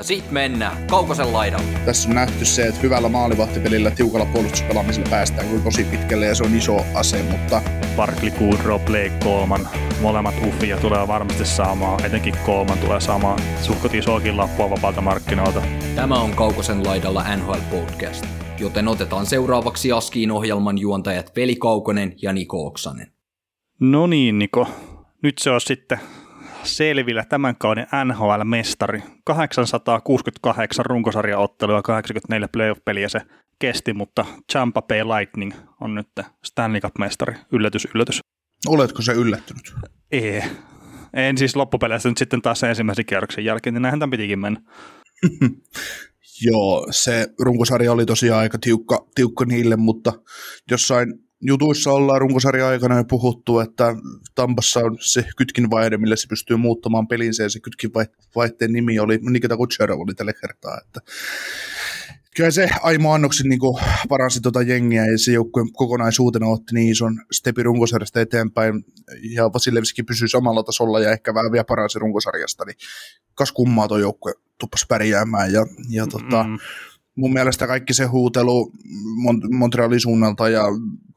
Ja sit mennään Kaukosen laidalle. Tässä on nähty se, että hyvällä maalivahtipelillä, tiukalla puolustuspelaamisella päästään kyllä tosi pitkälle ja se on iso ase, mutta Barkley, Goodrow, Blake, Coleman, molemmat uffia tulee varmasti saamaan, etenkin Coleman tulee saamaan suhkot isoakin lappua vapaalta markkinoilta. Tämä on Kaukosen laidalla NHL Podcast, joten otetaan seuraavaksi Askiin ohjelman juontajat Veli Kaukonen ja Niko Oksanen. No niin, Niko. Nyt se on sitten selvillä tämän kauden NHL-mestari. 868 runkosarjaottelua ja 84 playoff-peliä se kesti, mutta Champa Bay Lightning on nyt Stanley Cup-mestari. Yllätys, yllätys. oletko se yllättynyt? Ei. En siis loppupeleissä nyt sitten taas sen ensimmäisen kierroksen jälkeen, niin näinhän tämän pitikin mennä. Joo, se runkosarja oli tosiaan aika tiukka, tiukka niille, mutta jossain jutuissa ollaan runkosarja aikana jo puhuttu, että Tampassa on se kytkinvaihde, millä se pystyy muuttamaan pelinsä, ja se kytkinvaihteen nimi oli, Nikita Kucherov oli tällä kertaa, että kyllä se Aimo Annoksen niin paransi tuota jengiä ja se joukkue kokonaisuutena otti niin ison stepin runkosarjasta eteenpäin ja Vasilevski pysyi samalla tasolla ja ehkä vähän vielä paransi runkosarjasta, niin kas kummaa tuo joukkue tuppasi pärjäämään ja, ja tota, mm mun mielestä kaikki se huutelu Montrealin suunnalta ja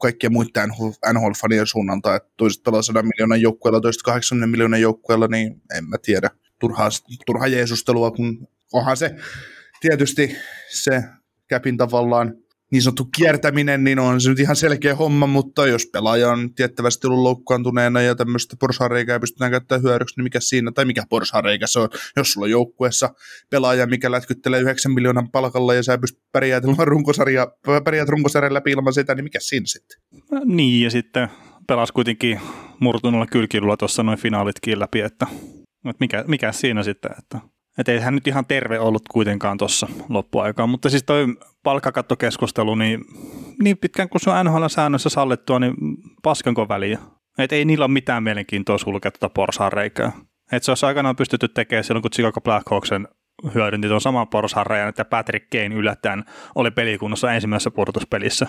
kaikkien muiden NHL-fanien suunnalta, että toiset pelaa 100 miljoonan joukkueella, toiset 80 miljoonan joukkueella, niin en mä tiedä. Turhaa, turhaa jeesustelua, kun onhan se tietysti se käpin tavallaan niin sanottu kiertäminen, niin on se nyt ihan selkeä homma, mutta jos pelaaja on tiettävästi ollut loukkaantuneena ja tämmöistä porsareikää pystytään käyttämään hyödyksi, niin mikä siinä, tai mikä porsareikä se on, jos sulla on joukkueessa pelaaja, mikä lätkyttelee 9 miljoonan palkalla ja sä pystyt pärjäät runkosarja, pärjäät runkosarjan läpi ilman sitä, niin mikä siinä sitten? Niin, ja sitten pelas kuitenkin murtuneella kylkilulla tuossa noin finaalitkin läpi, että, että mikä, mikä siinä sitten, että että ei hän nyt ihan terve ollut kuitenkaan tuossa loppuaikaan, mutta siis toi palkkakattokeskustelu, niin, niin pitkään kuin se on NHL-säännössä sallittua, niin paskanko väliä. Että ei niillä ole mitään mielenkiintoa sulkea tuota porsaanreikää. Että se olisi aikanaan pystytty tekemään silloin, kun Chicago Blackhawksen hyödynti tuon saman porsaanreiän, että Patrick Kane yllättäen oli pelikunnossa ensimmäisessä pudotuspelissä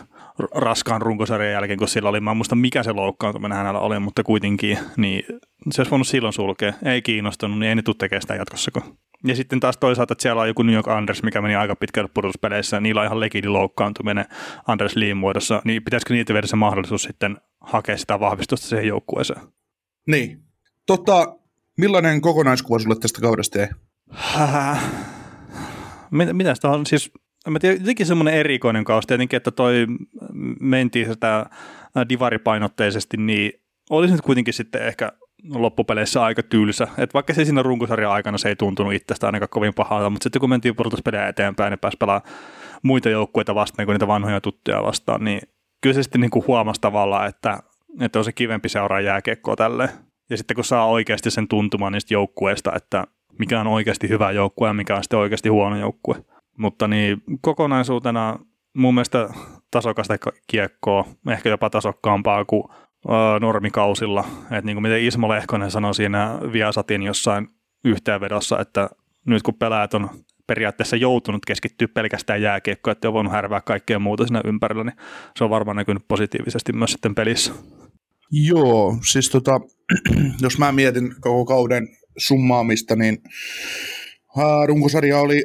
raskaan runkosarjan jälkeen, kun sillä oli, mä en muista mikä se loukkaantuminen hänellä oli, mutta kuitenkin, niin se olisi voinut silloin sulkea. Ei kiinnostunut, niin ei ne tule tekemään sitä jatkossakaan. Ja sitten taas toisaalta, että siellä on joku New York Anders, mikä meni aika pitkälle pudotuspeleissä, niillä on ihan legidi loukkaantuminen Anders Lee muodossa, niin pitäisikö niitä viedä se mahdollisuus sitten hakea sitä vahvistusta siihen joukkueeseen? Niin. Tota, millainen kokonaiskuva sulle tästä kaudesta jäi? Mitä, mitä sitä on? Siis, mä tiedän, jotenkin semmoinen erikoinen kausi tietenkin, että toi mentiin sitä divaripainotteisesti, niin olisi nyt kuitenkin sitten ehkä loppupeleissä aika tylsä. Et vaikka se siinä runkosarjan aikana se ei tuntunut itsestä ainakaan kovin pahalta, mutta sitten kun mentiin pudotuspelejä eteenpäin ja pääsi pelaamaan muita joukkueita vastaan kuin niitä vanhoja tuttuja vastaan, niin kyllä se sitten niin huomasi tavallaan, että, että on se kivempi seuraa jääkiekkoa tälle. Ja sitten kun saa oikeasti sen tuntumaan niistä joukkueista, että mikä on oikeasti hyvä joukkue ja mikä on sitten oikeasti huono joukkue. Mutta niin kokonaisuutena mun mielestä tasokasta kiekkoa, ehkä jopa tasokkaampaa kuin normikausilla. Että niin kuin miten Ismo Lehkonen sanoi siinä Viasatin jossain yhteenvedossa, että nyt kun pelaajat on periaatteessa joutunut keskittyä pelkästään jääkiekkoon, että on voinut härvää kaikkea muuta siinä ympärillä, niin se on varmaan näkynyt positiivisesti myös sitten pelissä. Joo, siis tota, jos mä mietin koko kauden summaamista, niin runkosarja oli,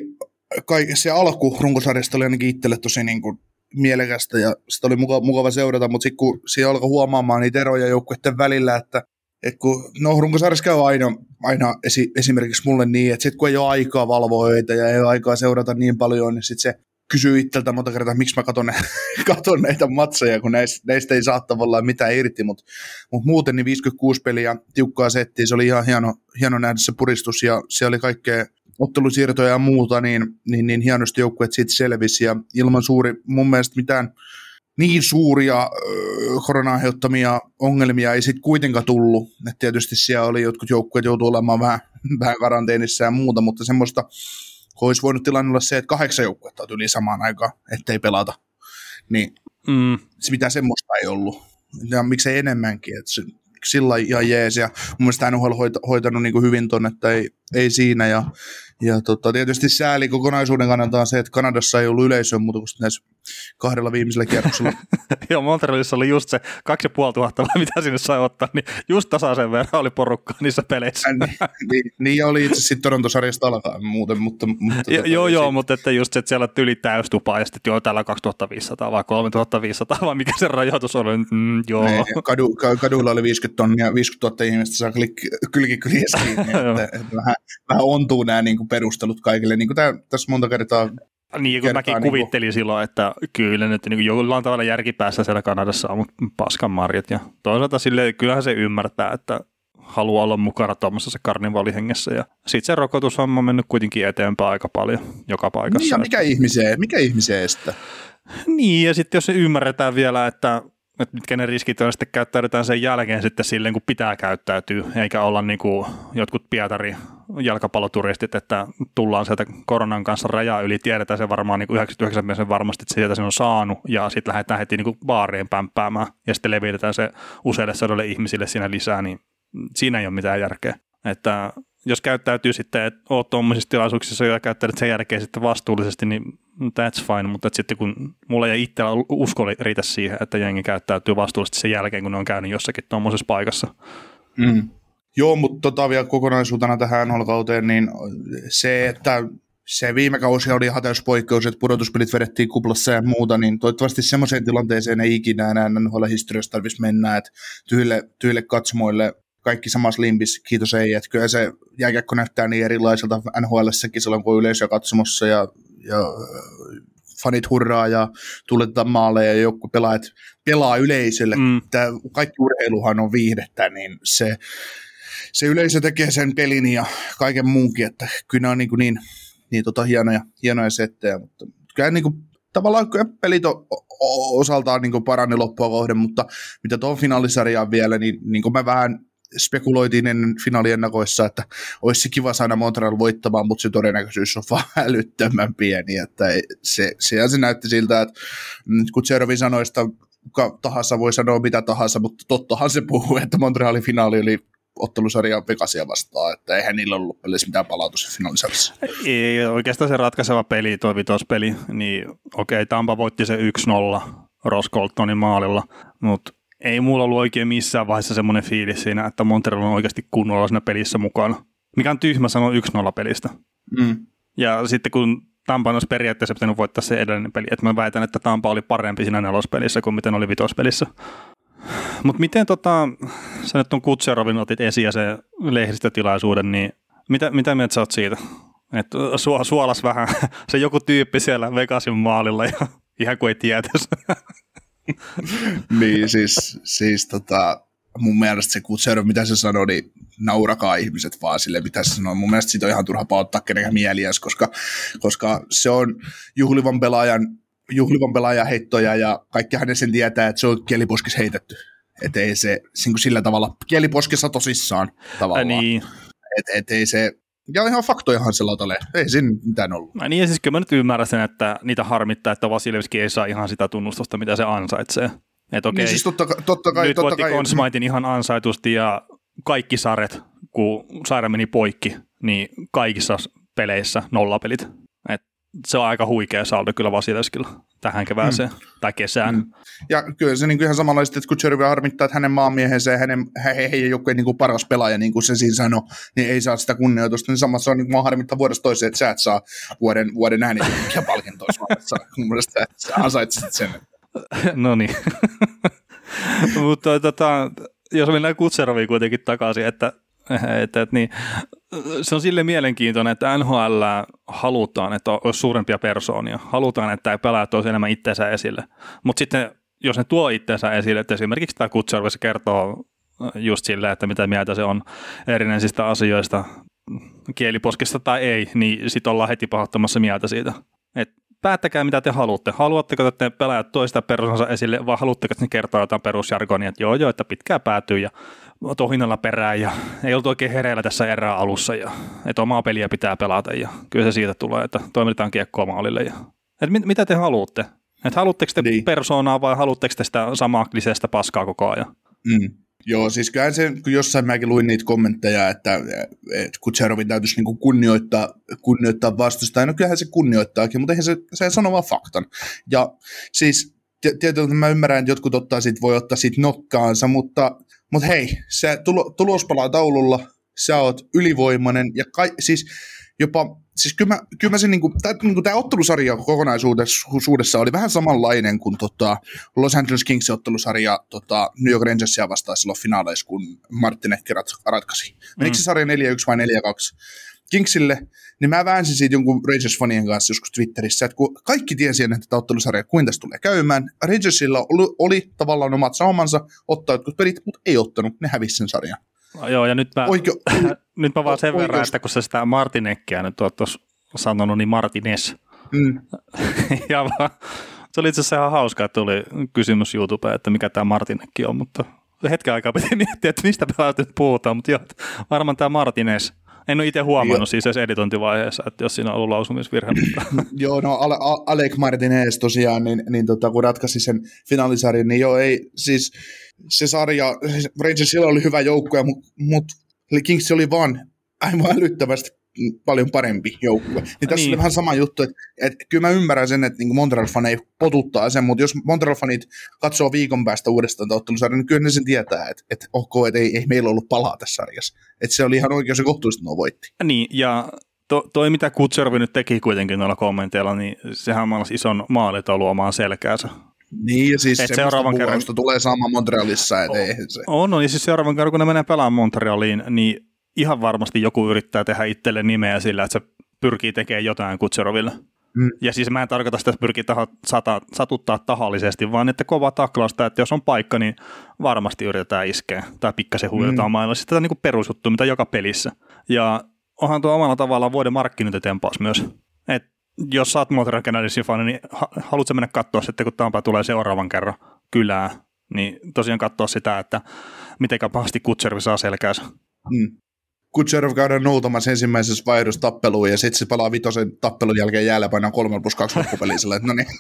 se alku runkosarjasta oli ainakin itselle tosi niin kuin mielekästä ja sitä oli mukava, mukava seurata, mutta sitten kun siinä alkoi huomaamaan niitä eroja joukkueiden välillä, että et kun, no runkosarjassa käy aina, aina esi, esimerkiksi mulle niin, että sitten kun ei ole aikaa valvoa ja ei ole aikaa seurata niin paljon, niin sitten se kysyy itseltä monta kertaa, miksi mä katon, katon näitä matseja, kun näistä, näistä ei saa tavallaan mitään irti, mutta mut muuten niin 56 peliä tiukkaa settiä, se oli ihan hieno, hieno nähdä se puristus ja se oli kaikkea ottelusiirtoja ja muuta, niin, niin, niin hienosti joukkueet siitä selvisi ja ilman suuri, mun mielestä mitään niin suuria korona aiheuttamia ongelmia ei sitten kuitenkaan tullut. Et tietysti siellä oli jotkut joukkueet joutuu olemaan vähän, vähän karanteenissa ja muuta, mutta semmoista olisi voinut tilanne olla se, että kahdeksan joukkuetta on yli samaan aikaan, ettei pelata. Niin Mm. Mitä semmoista ei ollut. Ja miksei enemmänkin. Että se, sillä ihan jees. Ja mun mielestä NHL hoit, hoitanut niin kuin hyvin ton, että ei, ei siinä. Ja, ja tota, tietysti sääli kokonaisuuden kannalta on se, että Kanadassa ei ollut yleisöä muuta kuin näissä kahdella viimeisellä kierroksella. Joo, Montrealissa oli just se 2500 vai mitä sinne sai ottaa, niin just tasaisen verran oli porukkaa niissä peleissä. Äh, niin, niin, niin, oli itse sitten Torontosarjasta alkaa muuten, mutta... mutta jo, tota, joo, joo, mutta että just se, että siellä tyli täystupaa ja sitten joo, täällä 2500 vai 3500 vai mikä se rajoitus oli, mm, joo. Ne, niin, kadu, kadulla oli 50 tonnia, 50 000 ihmistä saa kylkikyliä kiinni, että, että vähän, vähän ontuu nämä niin kuin perustelut kaikille, niin kuin tämä, tässä monta kertaa niin, kun mäkin niin kuvittelin kuin... silloin, että kyllä nyt niin jollain tavalla järkipäässä siellä Kanadassa on paskan marjat. Ja toisaalta sille kyllähän se ymmärtää, että haluaa olla mukana tuommoisessa karnivalihengessä. Ja sitten se rokotushomma on mennyt kuitenkin eteenpäin aika paljon joka paikassa. Niin ja mikä ihmiseen, mikä ihmiseen estää? Niin, ja sitten jos se ymmärretään vielä, että että mitkä ne riskit on, sitten käyttäydytään sen jälkeen sitten silleen, kun pitää käyttäytyä, eikä olla niin kuin jotkut Pietari jalkapalloturistit, että tullaan sieltä koronan kanssa rajaa yli, tiedetään se varmaan niin kuin 99 varmasti, että sieltä sen on saanut, ja sitten lähdetään heti niin kuin baariin pämppäämään, ja sitten levitetään se useille sadoille ihmisille siinä lisää, niin siinä ei ole mitään järkeä. Että jos käyttäytyy sitten, että oot tuommoisissa tilaisuuksissa ja käyttäytyt sen jälkeen sitten vastuullisesti, niin that's fine, mutta sitten kun mulla ei itsellä usko riitä siihen, että jengi käyttäytyy vastuullisesti sen jälkeen, kun ne on käynyt jossakin tuommoisessa paikassa. Mm. Joo, mutta tota vielä kokonaisuutena tähän nhl niin se, että se viime kausi oli hateuspoikkeus, että pudotuspelit vedettiin kuplassa ja muuta, niin toivottavasti semmoiseen tilanteeseen ei ikinä enää NHL-historiassa tarvitsisi mennä, että tyhjille, tyhjille katsomoille kaikki samassa limpis, kiitos ei, että kyllä se jääkiekko näyttää niin erilaiselta NHLssäkin silloin, kun yleisö katsomossa ja, ja fanit hurraa ja tuletetaan maaleja ja joku pelaajat pelaa yleisölle. Mm. Tämä, kaikki urheiluhan on viihdettä, niin se, se yleisö tekee sen pelin ja kaiken muunkin, että kyllä ne on niin, niin, niin tota hienoja, hienoja settejä, mutta kyllä niin kuin, tavallaan kyllä pelit on osaltaan niin paranne loppua kohden, mutta mitä tuohon finaalisarjaan vielä, niin, niin kuin mä vähän spekuloitiin ennen finaaliennakoissa, että olisi kiva saada Montreal voittamaan, mutta se todennäköisyys on vaan älyttömän pieni, että se, se, se näytti siltä, että mm, kun Tserovi sanoi, että kuka tahansa voi sanoa mitä tahansa, mutta tottahan se puhuu, että Montrealin finaali oli ottelusarja Vegasia vastaan, että eihän niillä ollut edes mitään palautus finaalisarjassa. Ei, oikeastaan se ratkaiseva peli, tuo vitospeli, niin okei, Tampa voitti se 1-0 Ross Coltonin maalilla, mutta ei mulla ollut oikein missään vaiheessa semmoinen fiilis siinä, että Montreal on oikeasti kunnolla siinä pelissä mukana. Mikä on tyhmä sanoa 1-0 pelistä. Mm. Ja sitten kun Tampa olisi periaatteessa pitänyt voittaa se edellinen peli, että mä väitän, että Tampa oli parempi siinä nelospelissä kuin miten oli vitospelissä. Mutta miten tota, sä nyt on Kutserovin otit esiin ja se lehdistötilaisuuden, niin mitä, mitä mieltä sä oot siitä? Että su, suolas vähän se joku tyyppi siellä Vegasin maalilla ja ihan kuin ei tietäisi. niin siis, siis tota, mun mielestä se Kutserov, mitä se sanoi, niin naurakaa ihmiset vaan sille, mitä se sanoo. Mun mielestä siitä on ihan turha pauttaa kenenkään mieliäs, koska, koska se on juhlivan pelaajan, juhlivan pelaajan heittoja ja kaikki hänen sen tietää, että se on kieliposkis heitetty. Että ei se niin sillä tavalla, kieliposkessa tosissaan tavallaan. Ä, niin. Et, et ei se, ja ihan faktojahan se lautalle, ei siinä mitään ollut. No niin, ja siis kyllä mä nyt ymmärrän sen, että niitä harmittaa, että Vasilevski ei saa ihan sitä tunnustusta, mitä se ansaitsee. Että okei, niin siis totta, totta kai, nyt totta kai, Consmaitin ihan ansaitusti ja kaikki sarjat, kun saira meni poikki, niin kaikissa peleissä nollapelit. Se on aika huikea saldo kyllä Vasilevskilla tähän kevääseen mm. tai kesään. Mm. Ja kyllä se niin kuin ihan samanlaisesti, että kun Chervy harmittaa, että hänen maamiehensä ja hänen, he, he, joku niin kuin paras pelaaja, niin kuin se siinä sanoi, niin ei saa sitä kunnioitusta, niin samassa on niin kuin harmittaa vuodesta toiseen, että sä et saa vuoden, vuoden äänityökkiä palkintoa Mun mielestä sä ansaitsit sen. no niin. Mutta tota, jos mennään Kutseroviin kuitenkin takaisin, että, että, että niin, se on sille mielenkiintoinen, että NHL halutaan, että olisi suurempia persoonia. Halutaan, että ei pelaajat olisi enemmän itseensä esille. Mutta sitten jos ne tuo itseensä esille, että esimerkiksi tämä Kutservis kertoo just silleen, että mitä mieltä se on erinäisistä asioista, kieliposkista tai ei, niin sitten ollaan heti pahoittamassa mieltä siitä. Et päättäkää, mitä te haluatte. Haluatteko, että te pelaajat toista persoonansa esille, vai haluatteko, että ne kertoo jotain perusjargonia, että joo, joo, että pitkää päätyy ja tohinalla perään ja ei ollut oikein hereillä tässä erää alussa ja että omaa peliä pitää pelata ja kyllä se siitä tulee, että toimitetaan kiekkoa maalille. Ja, että mit, mitä te haluatte? Että haluatteko te Niin. persoonaa vai haluatteko te sitä samaa kliseistä paskaa koko ajan? Mm. Joo, siis kyllähän se, kun jossain mäkin luin niitä kommentteja, että, että Kutserovin täytyisi niin kunnioittaa, kunnioittaa vastusta. No kyllähän se kunnioittaakin, mutta eihän se, se sano vaan faktan. Ja siis ti- tietysti mä ymmärrän, että jotkut ottaa sit, voi ottaa siitä nokkaansa, mutta, mutta hei, se tulo, tulos palaa taululla, sä oot ylivoimainen ja kai, siis jopa, siis kyllä mä, kyllä mä se niinku, tää, niinku tää ottelusarja kokonaisuudessa oli vähän samanlainen kuin tota Los Angeles Kingsin ottelusarja tota, New York Rangersia vastaan silloin finaaleissa, kun Martin ehkä rat, ratkaisi. Menikö se sarja 4-1 vai 4-2 Kingsille, niin mä väänsin siitä jonkun Rangers-fanien kanssa joskus Twitterissä, että kun kaikki tiesi ennen tätä ottelusarjaa, kuinka tässä tulee käymään, Rangersilla oli, oli tavallaan omat saumansa ottaa jotkut pelit, mutta ei ottanut, ne hävisi sen sarjan. No, joo, ja nyt mä, Oikeo, nyt mä vaan sen oikeus- verran, että kun sä sitä Martinekkiä nyt oot tuossa sanonut, niin Martines. mm, ja vaan, se oli itse asiassa ihan hauska, että tuli kysymys YouTubeen, että mikä tämä Martinekki on, mutta hetken aikaa piti miettiä, että mistä pelaajat nyt puhutaan, mutta joo, varmaan tämä Martinez. En ole itse huomannut Joo. siis edes editointivaiheessa, että jos siinä on ollut lausumisvirhe, mutta Joo, no Alec Martinez tosiaan, niin, niin tota, kun ratkaisi sen finaalisarjan, niin joo, ei, siis se sarja, siis Rangersilla oli hyvä joukkue, mutta mut Kings oli vaan aivan älyttävästi paljon parempi joukkue. Niin tässä Niin. oli vähän sama juttu, että, että kyllä mä ymmärrän sen, että niin Montreal-faneja potuttaa sen, mutta jos Montreal-fanit katsoo viikon päästä uudestaan tätä ottelusarjaa, niin kyllä ne sen tietää, että, että ok, että ei, ei meillä ollut palaa tässä sarjassa. Että se oli ihan oikeus ja kohtuullista, nuo voitti. niin, ja to, toi mitä Kutservi nyt teki kuitenkin noilla kommenteilla, niin sehän maalasi ison maalitaulu omaan selkäänsä. Niin, ja siis Et seuraavan kerran- tulee saamaan Montrealissa, että eihän se. On, on, ja siis seuraavan kerran, kun ne menee pelaamaan Montrealiin, niin ihan varmasti joku yrittää tehdä itselle nimeä sillä, että se pyrkii tekemään jotain Kutseroville. Mm. Ja siis mä en tarkoita sitä, että pyrkii taho, sata, satuttaa tahallisesti, vaan että kova taklausta, että jos on paikka, niin varmasti yritetään iskeä tai pikkasen huijataan mm. mailla. Siis tätä on niin perusjuttu, mitä joka pelissä. Ja onhan tuo omalla tavallaan vuoden markkinointitempaus myös. Et jos sä oot Canadiensin fani, niin ha- haluatko mennä katsoa sitten, kun Tampa tulee seuraavan kerran kylään, niin tosiaan katsoa sitä, että miten pahasti Kutservi saa selkäänsä. Mm. Kutserov käydään noutamassa ensimmäisessä vaihdossa tappeluun ja sitten se palaa vitosen tappelun jälkeen jäällä painaa 3 plus 2 loppupeliä sillä, että no niin.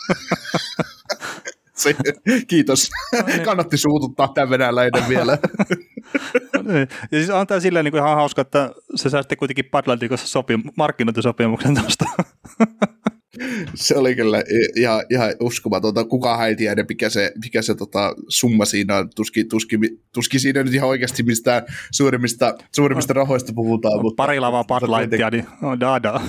Se, kiitos. Kannatti suututtaa tämän venäläinen vielä. Ja siis on tämä silleen niin kuin ihan hauska, että se saa sitten kuitenkin Padlantin kanssa sopim- markkinointisopimuksen tuosta. Se oli kyllä ihan, ihan uskomatonta. Kukaan ei tiedä, mikä se, mikä se tota, summa siinä on. Tuski, tuski, tuski siinä nyt ihan oikeasti mistään suurimmista, suurimmista rahoista puhutaan. Mutta, Pari lavaa Padlantia, niin oh, dada.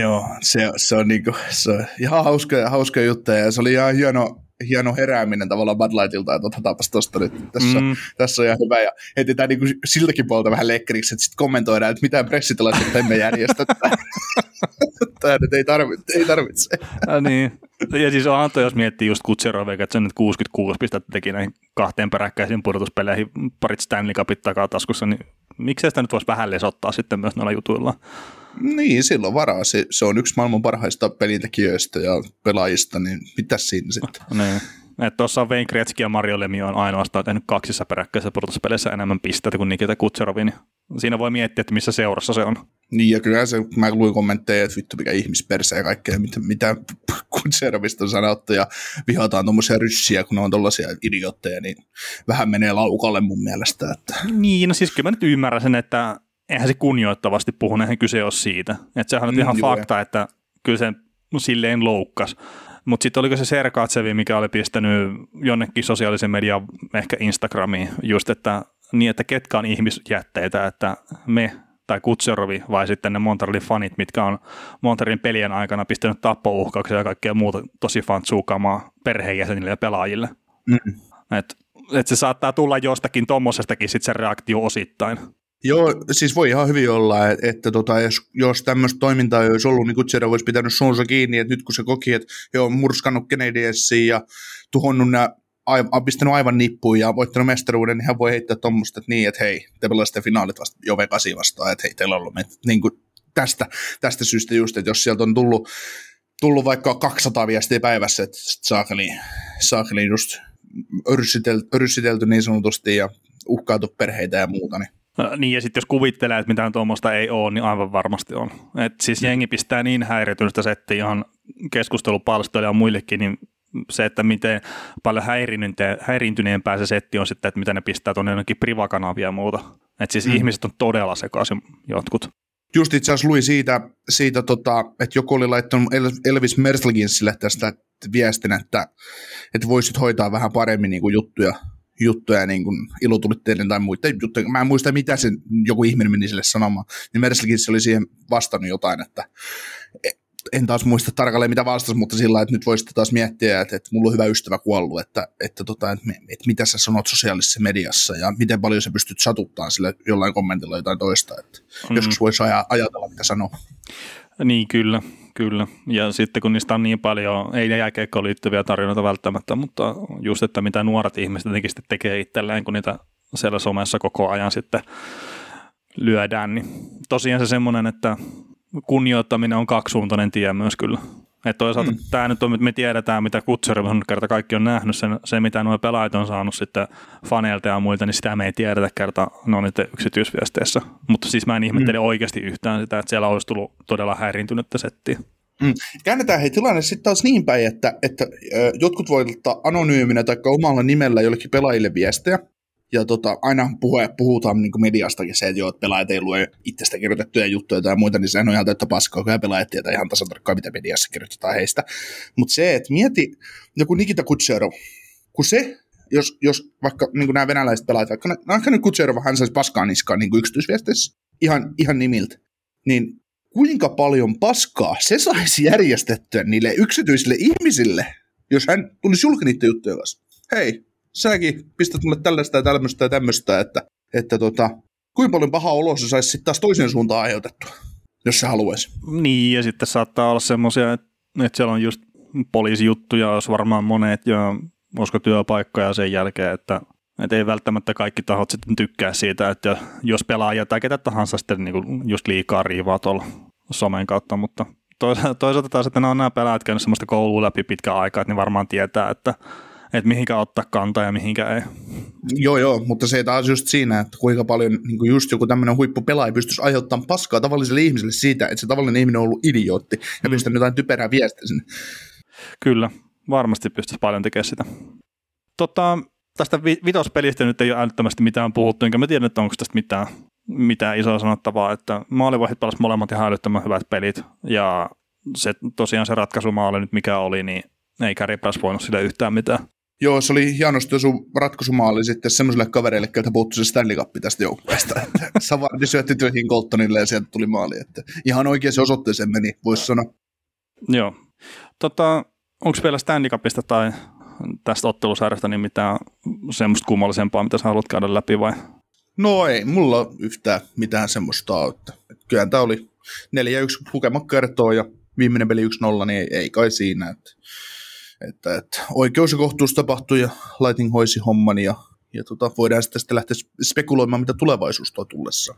Joo, se, se on niinku, se on ihan hauska, hauska juttu ja se oli ihan hieno, hieno herääminen tavallaan Bud Lightilta, että otetaanpas tosta nyt, tässä, mm. Tässä on ihan hyvä ja heitetään niinku siltäkin puolta vähän lekkeriksi, että sitten kommentoidaan, että mitään pressitilaisuutta emme järjestä. Tämä nyt ei tarvitse. Ei tarvitse. Ja, niin. ja siis onhan jos miettii just Kutserovia, että se nyt 66 pistettä teki näihin kahteen peräkkäisiin pudotuspeleihin, parit Stanley Cupit takaa taskussa, niin miksei sitä nyt voisi vähän lesottaa sitten myös noilla jutuilla. Niin, silloin varaa. Se, se on yksi maailman parhaista pelintekijöistä ja pelaajista, niin mitäs siinä sitten? Niin. Että tuossa Wayne Gretzky ja Mario Lemieux on ainoastaan tehnyt kaksissa peräkkäisissä pudotuspeleissä enemmän pisteitä kuin Nikita Kutserovi, niin siinä voi miettiä, että missä seurassa se on. Niin, ja kyllä se, mä luin kommentteja, että vittu mikä ihmisperse ja kaikkea, mitä, mitä Kutserovista on sanottu, ja vihataan tuommoisia ryssiä, kun ne on tollaisia idiotteja, niin vähän menee laukalle mun mielestä. Että. Niin, no siis kyllä mä nyt ymmärrän sen, että eihän se kunnioittavasti puhu, eihän kyse ole siitä. Että sehän on Mm, ihan joo, fakta, että kyllä se silleen loukkas. Mutta sitten oliko se Serkatsevi, mikä oli pistänyt jonnekin sosiaalisen median, ehkä Instagramiin, just että niin, että ketkä on ihmisjätteitä, että me tai Kutserovi vai sitten ne Montrealin fanit, mitkä on Montrealin pelien aikana pistänyt tappouhkauksia ja kaikkea muuta tosi fantsuukamaa perheenjäsenille ja pelaajille. Mm. Et, et se saattaa tulla jostakin tommosestakin sit se reaktio osittain. Joo, siis voi ihan hyvin olla, että, että tota, jos, jos tämmöistä toimintaa ei olisi ollut, niin Kutserov olisi pitänyt suunsa kiinni, että nyt kun se koki, että he on murskannut Canadiensiin ja tuhonnut nämä aivan, pistänyt aivan nippuun ja voittanut mestaruuden, niin hän voi heittää tuommoista, että niin, että hei, te pelasitte finaalit vasta jo vekasi vastaan, että hei, teillä on ollut met, niin kuin tästä, tästä syystä just, että jos sieltä on tullut, tullut vaikka 200 viestiä päivässä, että saakeli, saakeli just örsitelty, örsitelty niin sanotusti ja uhkailtu perheitä ja muuta, niin Ö, Niin, ja sitten jos kuvittelee, että mitään tuommoista ei ole, niin aivan varmasti on. Et siis jengi pistää niin häiritynyt settiä ihan keskustelupalstoille ja muillekin, niin se, että miten paljon häiriintyneempää se setti on sitten, että mitä ne pistää tuonne jonnekin privakanavia ja muuta. Että siis mm. ihmiset on todella sekaisin jotkut. Just itse asiassa luin siitä, siitä tota, että joku oli laittanut Elvis Mersliginsille tästä viestin, että, että voisit hoitaa vähän paremmin niin kuin juttuja, juttuja niin kuin ilotulitteiden tai muiden juttuja. Mä en muista, mitä sen joku ihminen meni sille sanomaan. Niin Mersligins oli siihen vastannut jotain, että en taas muista tarkalleen mitä vastasi, mutta sillä että nyt voisitte taas miettiä, että, että mulla on hyvä ystävä kuollut, että, että, tota, että, että mitä sä sanot sosiaalisessa mediassa ja miten paljon sä pystyt satuttamaan sille jollain kommentilla jotain toista, että mm. joskus voisi ajatella, mitä sanoo. Niin, kyllä, kyllä. Ja sitten kun niistä on niin paljon, ei ne jääkeikkoon liittyviä tarinoita välttämättä, mutta just, että mitä nuoret ihmiset jotenkin sitten tekee itselleen, kun niitä siellä somessa koko ajan sitten lyödään, niin tosiaan se semmoinen, että kunnioittaminen on kaksisuuntainen tie myös kyllä. Että toisaalta mm. tämä nyt on, me tiedetään, mitä Kutserov on kerta kaikki on nähnyt, sen, se mitä nuo pelaajat on saanut sitten faneilta ja muilta, niin sitä me ei tiedetä kerta ne on niiden yksityisviesteissä. Mutta siis mä en ihmettele mm. oikeasti yhtään sitä, että siellä olisi tullut todella häiriintynyttä settiä. Mm. Käännetään hei tilanne sitten taas niin päin, että, että jotkut voivat ottaa anonyyminä tai omalla nimellä jollekin pelaajille viestejä, ja tota, aina puhe, puhutaan niin mediastakin se, että, joo, että pelaajat ei lue itsestä kirjoitettuja juttuja tai muita, niin sehän on ihan täyttä paskaa, kun pelaajat tietää ihan tasan tarkkaan, mitä mediassa kirjoitetaan heistä. Mutta se, että mieti joku Nikita Kutserov, kun se, jos, jos vaikka niin nämä venäläiset pelaajat, vaikka, vaikka nyt Kutserov, hän saisi paskaa niskaan niin yksityisviesteissä, ihan, ihan nimiltä, niin kuinka paljon paskaa se saisi järjestettyä niille yksityisille ihmisille, jos hän tulisi julki niiden kanssa. Hei, säkin pistät mulle tällaista ja tämmöistä ja tämmöistä, että, että tota, kuinka paljon paha olo se saisi sitten taas toisen suuntaan aiheutettua, jos se haluaisi. Niin, ja sitten saattaa olla semmoisia, että, että siellä on just poliisijuttuja, olisi varmaan monet, ja olisiko työpaikkoja sen jälkeen, että, että ei välttämättä kaikki tahot sitten tykkää siitä, että jos pelaaja tai ketä tahansa sitten niin just liikaa riivaa tuolla somen kautta, mutta toisaalta taas, että nämä on nämä pelaajat käynyt semmoista koulua läpi pitkään aikaa, että ne varmaan tietää, että että mihinkä ottaa kantaa ja mihinkä ei. Joo, joo, mutta se taas just siinä, että kuinka paljon niin kuin just joku tämmöinen huippupelaaja pystyisi aiheuttamaan paskaa tavalliselle ihmiselle siitä, että se tavallinen ihminen on ollut idiootti ja mm. pistänyt jotain typerää viestiä sinne. Kyllä, varmasti pystyisi paljon tekemään sitä. Tota, tästä vitospelistä nyt ei ole älyttömästi mitään puhuttu, enkä mä tiedä, että onko tästä mitään, mitään isoa sanottavaa, että maalivahit pelasivat molemmat ihan älyttömän hyvät pelit, ja se tosiaan se ratkaisumaali nyt mikä oli, niin ei Carey voinut sille yhtään mitään. Joo, se oli hienosti sun ratkaisumaali sitten semmoiselle kavereille, joilta puuttui se Stanley Cup tästä joukkueesta. Savardi syötti työhin Coltonille ja sieltä tuli maali. Että ihan oikein se osoitteeseen meni, voisi sanoa. Joo. Tota, onko vielä Stanley Cupista tai tästä ottelusarjasta niin mitään semmoista kummallisempaa, mitä sä haluat käydä läpi vai? No ei, mulla yhtään mitään semmoista ole. Kyllä tämä oli 4-1 lukemat kertoo ja viimeinen peli 1-0, niin ei, ei kai siinä. Että että, että oikeus ja kohtuus tapahtui ja Lighting hoisi homman ja, ja tota, voidaan sitten, sitten lähteä spekuloimaan, mitä tulevaisuus tuo tullessa.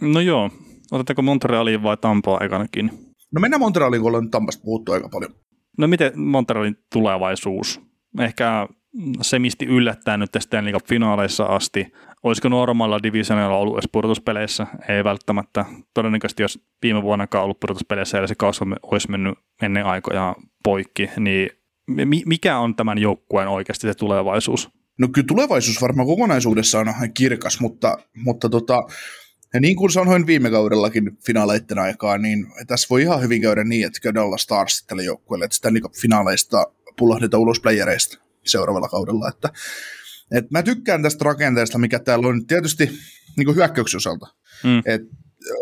No joo, otetaanko Montrealiin vai Tampaa ekanakin? No mennään Montrealiin, kun ollaan Tampasta puhuttu aika paljon. No miten Montrealin tulevaisuus? Ehkä se, misti yllättää nyt Stanley Cup-finaaleissa asti. Olisiko normaalilla divisionilla ollut edes pudotuspeleissä? Ei välttämättä. Todennäköisesti, jos viime vuonna ollut pudotuspeleissä ja se kausi olisi mennyt ennen aikoja poikki, niin mikä on tämän joukkueen oikeasti se tulevaisuus? No kyllä tulevaisuus varmaan kokonaisuudessaan on kirkas, mutta, mutta tota, ja niin kuin sanoin viime kaudellakin finaaleiden aikaa, niin tässä voi ihan hyvin käydä niin, että käydään olla Stars tälle joukkueelle, että Stanley Cup-finaaleista pullahdetaan ulos playereista seuraavalla kaudella. Että, et mä tykkään tästä rakenteesta, mikä täällä on tietysti niin hyökkäyksen osalta. Mm. Et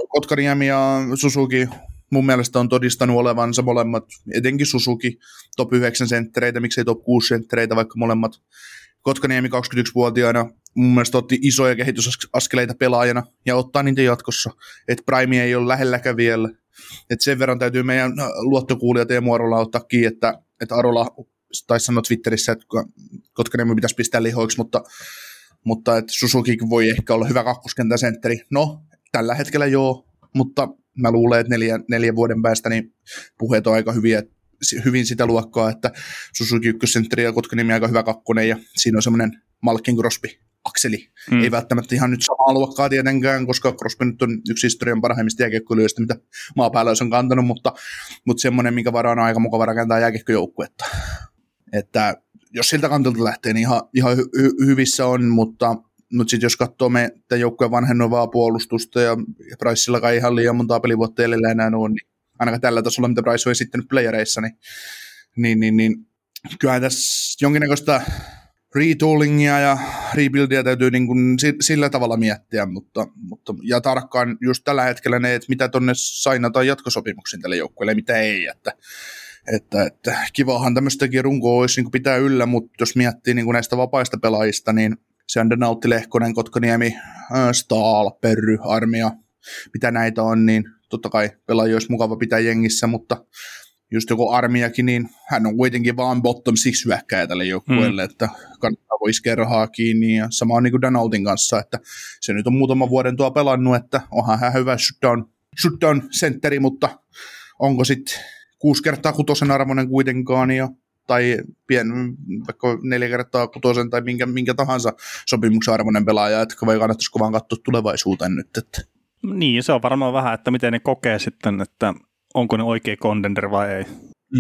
Kotkaniemi ja Susuki mun mielestä on todistanut olevansa molemmat, etenkin Susuki, top 9 senttereitä, miksei top 6 senttereitä, vaikka molemmat. Kotkaniemi 21-vuotiaana mun mielestä otti isoja kehitysaskeleita pelaajana ja ottaa niitä jatkossa. Että Prime ei ole lähelläkään vielä. Et sen verran täytyy meidän luottokuulijat ja Arolla ottaa kiinni, että, että Arola taisi sanoa Twitterissä, että Kotkaniemi pitäisi pistää lihoiksi, mutta, mutta että Susuki voi ehkä olla hyvä kakkoskentän sentteri. No, tällä hetkellä joo, mutta mä luulen, että neljän, neljän vuoden päästä niin puheet on aika hyviä, hyvin sitä luokkaa, että Susuki ykkössentteri ja Kotkaniemi aika hyvä kakkonen ja siinä on semmoinen Malkin Crosby akseli. Mm. Ei välttämättä ihan nyt samaa luokkaa tietenkään, koska Crosby nyt on yksi historian parhaimmista jääkiekkoilijoista, mitä maapäällä on kantanut, mutta, mutta semmoinen, minkä varaan on aika mukava rakentaa jääkiekkojoukkuetta. Että jos siltä kantilta lähtee, niin ihan, ihan hy- hy- hyvissä on, mutta, mutta sitten jos katsoo me tämän joukkueen vanhennuvaa puolustusta ja, ja Priceilla ihan liian monta pelivuotta jäljellä enää on, niin ainakaan tällä tasolla, mitä Price on esittänyt playereissa, niin, niin, niin, niin kyllähän tässä jonkinnäköistä retoolingia ja rebuildia täytyy niin kuin sillä tavalla miettiä, mutta, mutta, ja tarkkaan just tällä hetkellä ne, että mitä tuonne sainataan jatkosopimuksiin tälle joukkueelle mitä ei, että, että, että kivahan tämmöistäkin runkoa olisi niin pitää yllä, mutta jos miettii niin kuin näistä vapaista pelaajista, niin se on Nautti Lehkonen, Kotkaniemi, Staal, Perry, Armia, mitä näitä on, niin totta kai pelaajia olisi mukava pitää jengissä, mutta just joku armiakin, niin hän on kuitenkin vaan bottom six hyökkäjä tälle joukkueelle, mm. että kannattaa voi iskeä rahaa kiinni, ja sama on niin kuin Donaldin kanssa, että se nyt on muutaman vuoden tuo pelannut, että onhan hän hyvä shutdown, shutdown sentteri, mutta onko sitten kuusi kertaa kutosen arvoinen kuitenkaan, ja tai pien, vaikka neljä kertaa kutosen tai minkä, minkä tahansa sopimuksen arvoinen pelaaja, että vai kannattaisiko vaan katsoa tulevaisuuteen nyt. Että. Niin, se on varmaan vähän, että miten ne kokee sitten, että onko ne oikea contender vai ei.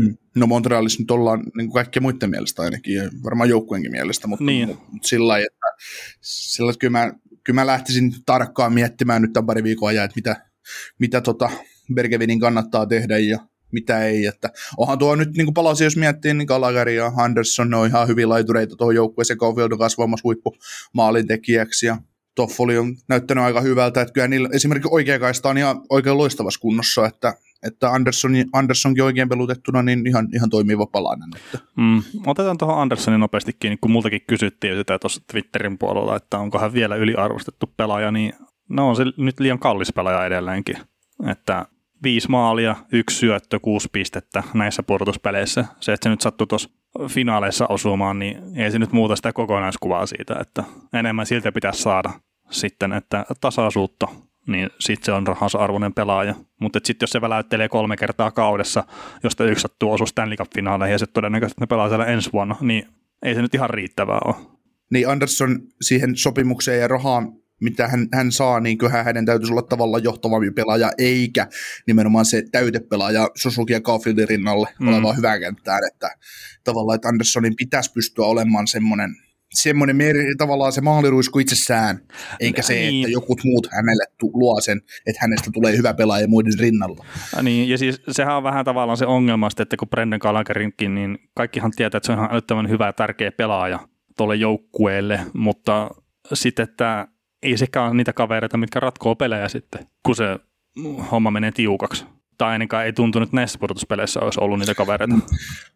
Mm. No Montrealissa nyt ollaan niin kuin kaikkien muiden mielestä ainakin, varmaan joukkueenkin mielestä, mutta, niin. mutta sillä lailla, että, sillä että kyllä, mä, kyllä mä lähtisin tarkkaan miettimään nyt tämän pari viikon ajan, että mitä, mitä tota Bergevinin kannattaa tehdä ja mitä ei. Että onhan tuo nyt niin palasi, jos miettii, niin Gallagher ja Anderson ne on ihan hyvin laitureita tuohon joukkueeseen. Caulfield on kasvamassa huippu maalintekijäksi ja Toffoli on näyttänyt aika hyvältä, että kyllä niillä esimerkiksi oikea kaista on ihan oikein loistavassa kunnossa, että, että Anderson, Andersonkin oikein pelutettuna, niin ihan, ihan toimiva palanen. Mm. Otetaan tuohon Andersonin nopeasti kiinni, kun multakin kysyttiin sitä tuossa Twitterin puolella, että onko hän vielä yliarvostettu pelaaja, niin no on se nyt liian kallis pelaaja edelleenkin. Että viisi maalia, yksi syöttö, kuusi pistettä näissä pudotuspeleissä. Se, että se nyt sattui tuossa finaaleissa osumaan, niin ei se nyt muuta sitä kokonaiskuvaa siitä, että enemmän siltä pitäisi saada sitten, että tasaisuutta, niin sitten se on rahansa arvoinen pelaaja. Mutta sitten jos se väläyttelee kolme kertaa kaudessa, josta yksi sattuu osua Stanley Cup-finaaleihin ja se todennäköisesti ne pelaa siellä ensi vuonna, niin ei se nyt ihan riittävää ole. Niin Anderson siihen sopimukseen ja rahaan mitä hän, hän saa, niin kyllähän hänen täytyisi olla tavallaan johtavampi pelaaja, eikä nimenomaan se täytepelaaja Suzuki ja Caulfieldin rinnalle mm. oleva hyvä kenttään, että tavallaan, että Andersonin pitäisi pystyä olemaan semmoinen semmoinen meri, tavallaan se maaliruisku itsessään, eikä se, niin. että joku muut hänelle tu- luo sen, että hänestä tulee hyvä pelaaja muiden rinnalla. Ja niin, ja siis sehän on vähän tavallaan se ongelma, että kun Brendan Kalakerinkin, niin kaikkihan tietää, että se on ihan älyttömän hyvä ja tärkeä pelaaja tuolle joukkueelle, mutta sitten, että ei sekään ole niitä kavereita, mitkä ratkoo pelejä sitten, kun se homma menee tiukaksi tai ainakaan ei tuntunut että näissä pudotuspeleissä olisi ollut niitä kavereita.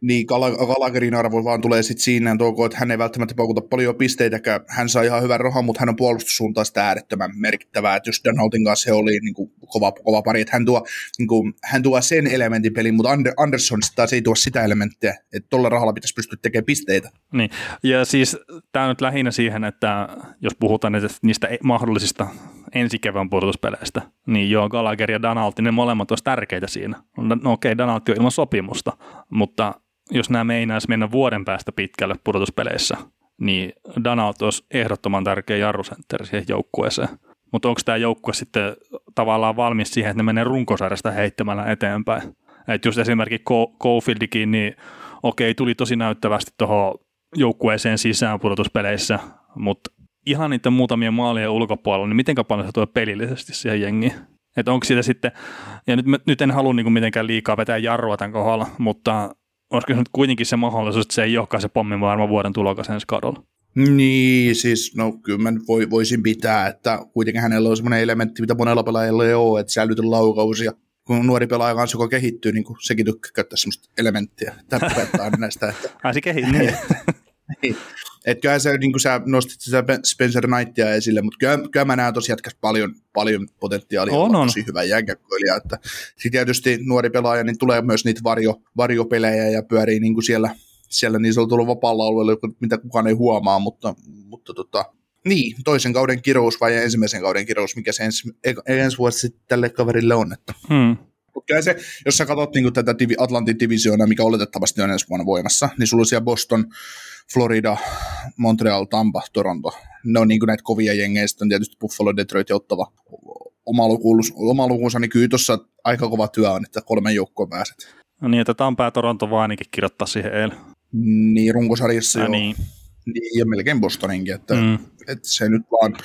Niin, Gallagherin arvo vaan tulee sitten siinä, tuoko, että hän ei välttämättä paukuta paljon pisteitäkään. Hän saa ihan hyvän rahan, mutta hän on puolustussuuntaan sitä äärettömän merkittävää. Että jos Donaldin kanssa se oli niin kuin, kova, kova pari, että hän tuo, niin kuin, hän tuo sen elementin peliin, mutta Ander, Anderson taas ei tuo sitä elementtiä, että tuolla rahalla pitäisi pystyä tekemään pisteitä. Niin, ja siis tämä on nyt lähinnä siihen, että jos puhutaan niistä mahdollisista ensi kevään pudotuspeleistä, niin joo, Gallagher ja Donaldi, ne molemmat olisi tärkeitä siinä. No okei, okay, Donaldi on ilman sopimusta, mutta jos nämä meinaisi mennä vuoden päästä pitkälle pudotuspeleissä, niin Donald olisi ehdottoman tärkeä jarrusentteri siihen joukkueeseen. Mutta onko tämä joukkue sitten tavallaan valmis siihen, että ne menee runkosarjasta heittämällä eteenpäin? Että just esimerkiksi Cofieldikin, niin okei, tuli tosi näyttävästi tuohon joukkueeseen sisään pudotuspeleissä, mutta ihan niiden muutamien maalien ulkopuolella, niin miten paljon se tuo pelillisesti siihen jengiin? Että onko siitä sitten, ja nyt, nyt en halua niin mitenkään liikaa vetää jarrua tämän kohdalla, mutta olisiko se nyt kuitenkin se mahdollisuus, että se ei olekaan se pommin varma vuoden tulokas ensi kaudella? Niin, siis no kyllä mä voi, voisin pitää, että kuitenkin hänellä on semmoinen elementti, mitä monella pelaajalla ei ole, että säilytyn laukaus ja kun nuori pelaaja kanssa, joka kehittyy, niin kuin sekin tykkää käyttää semmoista elementtiä. Tämä näistä. Että, Ai se kehittyy, niin. Että kyllä sä, niin kuin sä nostit sitä Spencer Knightia esille, mutta kyllä, kyllä mä näen tosi jätkäs paljon, paljon potentiaalia on, on. tosi hyvä jääkäkköilijä. Että sitten tietysti nuori pelaaja, niin tulee myös niitä varjo, varjopelejä ja pyörii niin kuin siellä, siellä niin tullut vapaalla alueella, mitä kukaan ei huomaa, mutta, mutta tota, niin, toisen kauden kirous vai ensimmäisen kauden kirous, mikä se ens, ensi vuosi sitten tälle kaverille on. Että. Hmm. Kyllä se, jos sä katsot niin tätä Atlantin divisioona, mikä oletettavasti on ensi vuonna voimassa, niin sulla on siellä Boston, Florida, Montreal, Tampa, Toronto. ne on niin näitä kovia jengejä, sitten on tietysti Buffalo, Detroit ja Ottava oma, lukuus, oma lukunsa, niin kyllä tuossa aika kova työ on, että kolmen joukkoon pääset. No niin, että Tampaa Toronto vaan ainakin kirjoittaa siihen eilen. Niin, runkosarjassa Ja niin. Niin, ja melkein Bostoninkin, että, mm. että se nyt vaan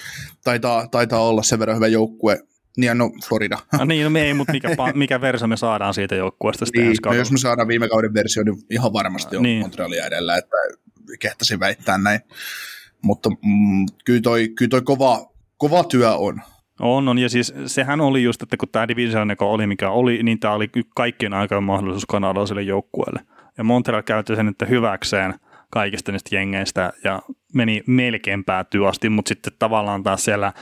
taitaa, taitaa olla sen verran hyvä joukkue. Niin, no Florida. No niin, no me ei, mutta mikä, mikä versio me saadaan siitä joukkueesta sitten niin, no jos me saadaan viime kauden versio, niin ihan varmasti on Niin. Montrealia edellä, että kehtasin väittää näin. Mutta mm, kyllä toi, kyllä toi kova, kova työ on. On, on, ja siis sehän oli just, että kun tämä division oli mikä oli, niin tämä oli kaikkien aikaan mahdollisuus kanadalaiselle joukkueelle. Ja Montreal käytti sen nyt hyväkseen kaikista niistä jengeistä ja meni melkein päätyy asti, mutta sitten tavallaan taas siellä,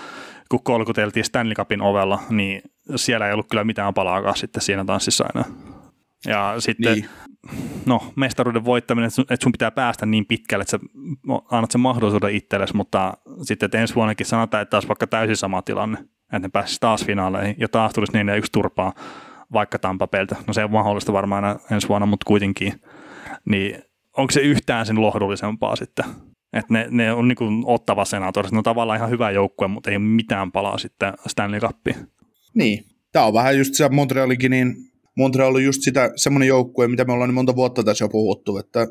kun kolkuteltiin Stanley Cupin ovella, niin siellä ei ollut kyllä mitään palaakaan sitten siinä tanssissa enää. Ja sitten, Niin. no, mestaruuden voittaminen, että sun, pitää päästä niin pitkälle, että sä annat sen mahdollisuuden itsellesi, mutta sitten että ensi vuonnakin sanotaan, että taas vaikka täysin sama tilanne, että ne pääsisi taas finaaleihin ja taas tulisi 4-1 turpaa vaikka Tampapeltä. No se on mahdollista varmaan ensi vuonna, mutta kuitenkin. Niin onko se yhtään sen lohdullisempaa sitten? Että ne, ne on niin kuin ottava senator, ne on tavallaan ihan hyvä joukkue, mutta ei ole mitään palaa sitten Stanley Cupiin. Niin. Tämä on vähän just se Montrealikin, niin Montreal on just sitä semmoinen joukkue, mitä me ollaan niin monta vuotta tässä jo puhuttu, että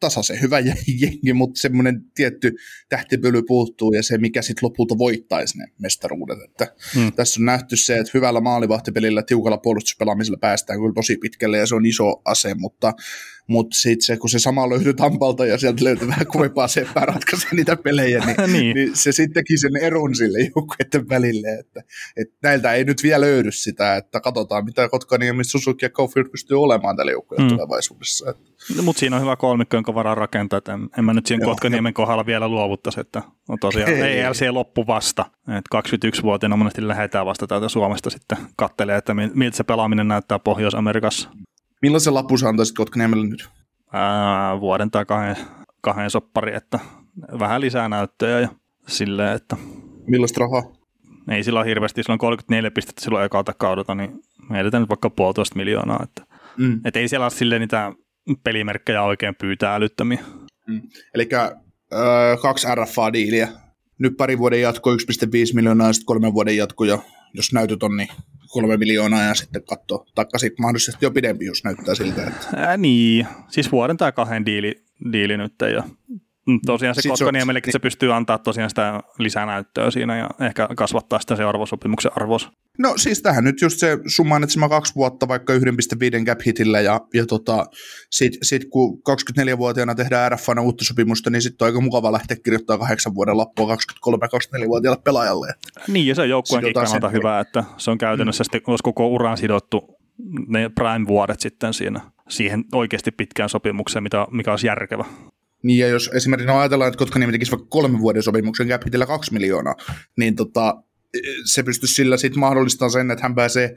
tasaisen hyvä jengi, mutta semmoinen tietty tähtipöly puuttuu ja se, mikä sitten lopulta voittaisi ne mestaruudet. Että Hmm. Tässä on nähty se, että hyvällä maalivahtipelillä, tiukalla puolustuspelaamisella päästään kyllä tosi pitkälle ja se on iso ase, mutta, mutta sitten se, kun se sama löytyy Tampalta ja sieltä löytyy vähän kovempaa seppää ratkaisee niitä pelejä, niin, Niin. niin. se sitten teki sen eron sille joukkueiden välille, että, että näiltä ei nyt vielä löydy sitä, että katsotaan mitä Kotkaniemi, Suzuki ja Caulfield pystyy olemaan tällä joukkueella Mm. tulevaisuudessa. Että, No, mutta siinä on hyvä kolmikko, jonka varaa rakentaa. että En, en mä nyt siinä Joo, Kotkaniemen kohdalla vielä luovuttaisi, että on tosiaan Ei. ei, ELC loppu vasta. Et 21-vuotiaana monesti lähdetään vasta täältä Suomesta sitten kattelee, että mil- miltä se pelaaminen näyttää Pohjois-Amerikassa. millaisen lapun sä antaisit Kotkaniemelle nyt? Ää, vuoden tai kahden, kahden soppari, että vähän lisää näyttöjä ja silleen, että Millaista rahaa? ei sillä ole hirveästi, sillä on 34 pistettä silloin ekalta kaudelta, niin me edetään nyt vaikka puolitoista miljoonaa, että Mm. et ei siellä ole silleen niitä pelimerkkejä oikein pyytää älyttömiä. Eli öö, kaksi RFA-diiliä. Nyt pari vuoden jatko 1,5 miljoonaa ja sitten kolmen vuoden jatko ja jos näytöt on, niin kolme miljoonaa ja sitten katsoo. Taikka sitten mahdollisesti jo pidempi, jos näyttää siltä, että Ää, niin, siis vuoden tai kahden diili, diili nyt ja mm, tosiaan se Kotkaniemellekin se pystyy antaa tosiaan sitä lisänäyttöä siinä ja ehkä kasvattaa sitä se arvosopimuksen arvos. No siis tähän nyt just se summaan, että mä kaksi vuotta vaikka 1,5 cap hitillä ja, ja tota, sit, sit kun 24-vuotiaana tehdään RFAna uutta sopimusta, niin sitten on aika mukava lähteä kirjoittamaan kahdeksan vuoden lappua 23-24-vuotiaalle pelaajalle. Niin, ja se on joukkueenkin kannalta sen- hyvä, että se on käytännössä sitten, olisi koko uran sidottu ne prime-vuodet sitten siinä siihen oikeasti pitkään sopimukseen, mitä, mikä olisi järkevä. Niin ja jos esimerkiksi no ajatellaan, että Kotkaniemi tekisi vaikka kolmen vuoden sopimuksen cap hitillä kaksi miljoonaa, niin tota, se pystyisi sillä sitten mahdollistamaan sen, että hän pääsee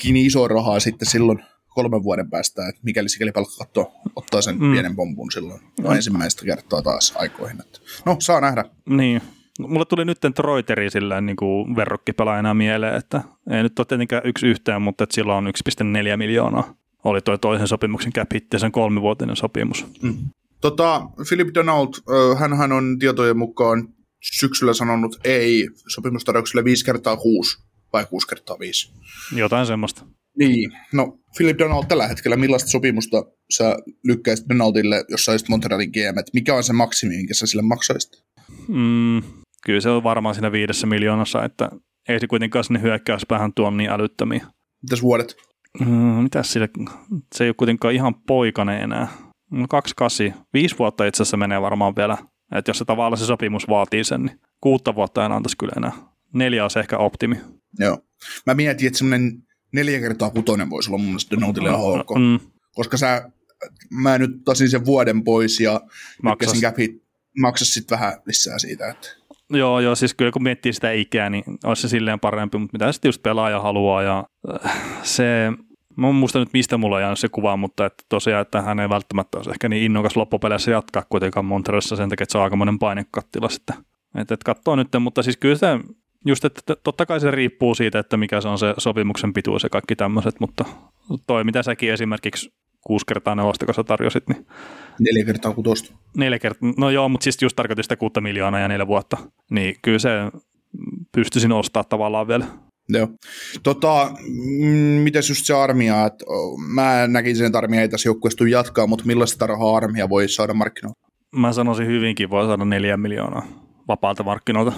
kiinni isoa rahaa sitten silloin kolmen vuoden päästä, että mikäli sikäli palkkakatto ottaa sen Mm. mm. pienen pompun silloin no. ensimmäistä kertaa taas aikoihin. Että, no, saa nähdä. Niin. Mulle tuli nyt Reuteri silleen niin kuin verrokkipelaajana mieleen, että ei nyt ole tietenkään yksi yhteen, mutta että sillä on 1,4 miljoonaa. Oli tuo toisen sopimuksen cap sen kolmivuotinen sopimus. Tota, Philip Donald, hän on tietojen mukaan syksyllä sanonut ei sopimustarjoukselle 5 kertaa 6 vai 6 kertaa 5. Jotain semmoista. Niin, no Philip Donald tällä hetkellä, millaista sopimusta sä lykkäisit Donaldille, jos sä olisit Montrealin GM, että mikä on se maksimi, minkä sä sille maksaisit? Mm, kyllä se on varmaan siinä viidessä miljoonassa, että ei se kuitenkaan sinne hyökkäyspäähän tuo niin älyttömiä. Mitäs vuodet? Mm, mitäs sille, se ei ole kuitenkaan ihan poikainen enää. No 28, viisi vuotta itse asiassa menee varmaan vielä. Että jos se tavallaan se sopimus vaatii sen, niin kuutta vuotta en antaisi kyllä enää. Neljä olisi ehkä optimi. Joo. Mä mietin, että semmoinen neljä kertaa kutonen voisi olla mun mielestä Donaldille ihan ok. Mm, Koska sä, mä nyt tasin sen vuoden pois ja Maksas. lykkäsin capit, maksas sitten vähän lisää siitä. Että. Joo, joo, siis kyllä kun miettii sitä ikää, niin olisi se silleen parempi, mutta mitä sitten just pelaaja haluaa ja äh, se, mä en muista nyt mistä mulla on jäänyt se kuva, mutta että tosiaan, että hän ei välttämättä olisi ehkä niin innokas loppupeleissä jatkaa kuitenkaan Montrealissa sen takia, että se on aikamoinen painekattila sitten. Että et katsoo nyt, mutta siis kyllä se, just että totta kai se riippuu siitä, että mikä se on se sopimuksen pituus ja kaikki tämmöiset, mutta toi mitä säkin esimerkiksi kuusi kertaa nelosta, kun sä tarjosit, niin Neljä kertaa kutosta. neljä kertaa, no joo, mutta siis just tarkoitin sitä kuutta miljoonaa ja neljä vuotta, niin kyllä se pystyisin ostaa tavallaan vielä. Joo. Tota, mm, mitäs just se armia, että mä näkisin, että armia ei tässä joukkueessa jatkaa, mutta millaista rahaa armia voi saada markkinoille? Mä sanoisin hyvinkin voi saada neljä miljoonaa vapaalta markkinoilta.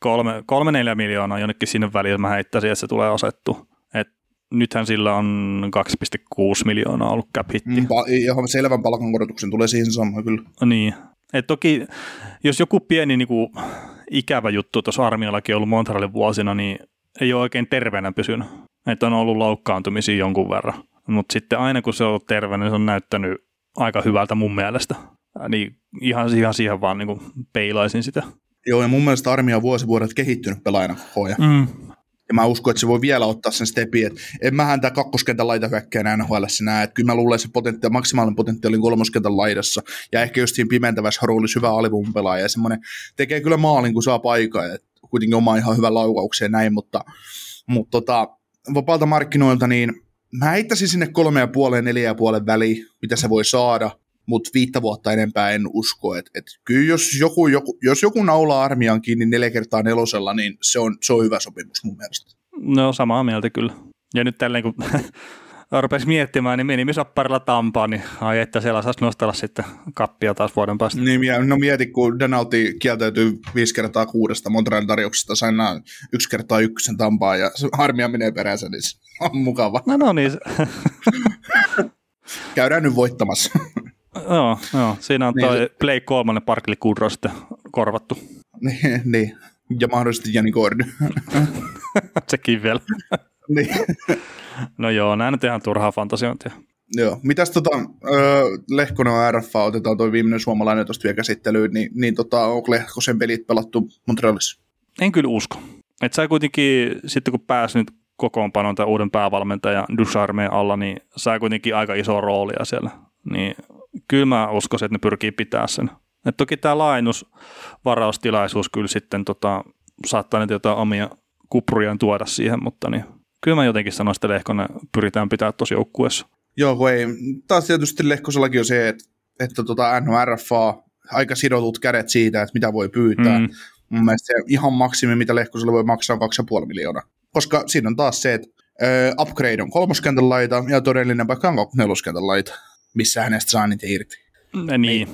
Kolme, kolme neljä miljoonaa jonnekin sinne väliin mä heittäisin, että se tulee asettu. Et nythän sillä on 2,6 miljoonaa ollut cap hitti. Mm, pa- ihan selvän palkankorotuksen tulee siihen samaan kyllä. Niin. Et toki, jos joku pieni niinku, ikävä juttu tuossa armiallakin ollut Montrealin vuosina, niin ei ole oikein terveenä pysynyt. Että on ollut loukkaantumisia jonkun verran. Mutta sitten aina kun se on ollut terve, niin se on näyttänyt aika hyvältä mun mielestä. Niin ihan, ihan siihen vaan niinku peilaisin sitä. Joo, ja mun mielestä armia on vuosi vuodet kehittynyt pelaajana koko ajan. Mm. Ja mä uskon, että se voi vielä ottaa sen stepin, että en mähän tää kakkoskentän laitahyökkäjänä NHL näe, että kyllä mä luulen, että se potentiaali, maksimaalinen potentiaali on kolmoskentän laidassa, ja ehkä just siinä pimentävässä roolissa hyvä alipuun pelaaja, ja semmoinen tekee kyllä maalin, kun saa paikaa, ja kuitenkin oma ihan hyvä laukauksia ja näin, mutta, mutta tota, vapaalta markkinoilta, niin mä heittäisin sinne kolme ja puoleen, neljä ja puolen väliin, mitä se voi saada, mutta viittä vuotta enempää en usko. Et, et kyllä jos joku, joku, jos joku naulaa armian kiinni neljä kertaa nelosella, niin se on, se on hyvä sopimus mun mielestä. No samaa mieltä kyllä. Ja nyt tälleen kun rupesi miettimään, niin minimisapparilla Tampaa, niin ai että siellä saisi nostella sitten kappia taas vuoden päästä. Niin, no mieti, kun Denalti kieltäytyy viisi kertaa kuudesta Montrealin tarjouksesta, sai nää yksi kertaa ykkösen tampaa ja se armia menee peränsä, niin se on mukava. No, no niin, Käydään nyt voittamassa. joo, joo, siinä on Niin toi se- Play 3 Parkli Kudro sitten korvattu. niin, niin, ja mahdollisesti Jani Kordy. Sekin vielä. Niin. No joo, nämä nyt ihan turhaa fantasiointia. Joo. Mitäs tota, öö, Lehkonen on RFA, otetaan toi viimeinen suomalainen tuosta vielä käsittelyyn, niin, niin tota, onko Lehkosen pelit pelattu Montrealissa? En kyllä usko. Et sä kuitenkin, sitten kun pääsi nyt kokoonpanon tai uuden päävalmentajan Ducharmeen alla, niin sai kuitenkin aika iso roolia siellä. Niin kyllä mä uskoisin, että ne pyrkii pitää sen. Et toki tämä laajennusvaraustilaisuus kyllä sitten tota, saattaa nyt jotain omia kuprujaan tuoda siihen, mutta niin, kyllä mä jotenkin sanoisin, että Lehkonen pyritään pitää tosi joukkueessa. Joo, kun ei. Taas tietysti Lehkosellakin on se, että, että tota NRFA, aika sidotut kädet siitä, että mitä voi pyytää. Mm. Mm. Mun mielestä se ihan maksimi, mitä Lehkosella voi maksaa, on 2,5 miljoonaa. Koska siinä on taas se, että ö, upgrade on kolmoskentän laita ja todellinen paikka on neloskentän laita, missä hänestä saa niitä irti. Niin.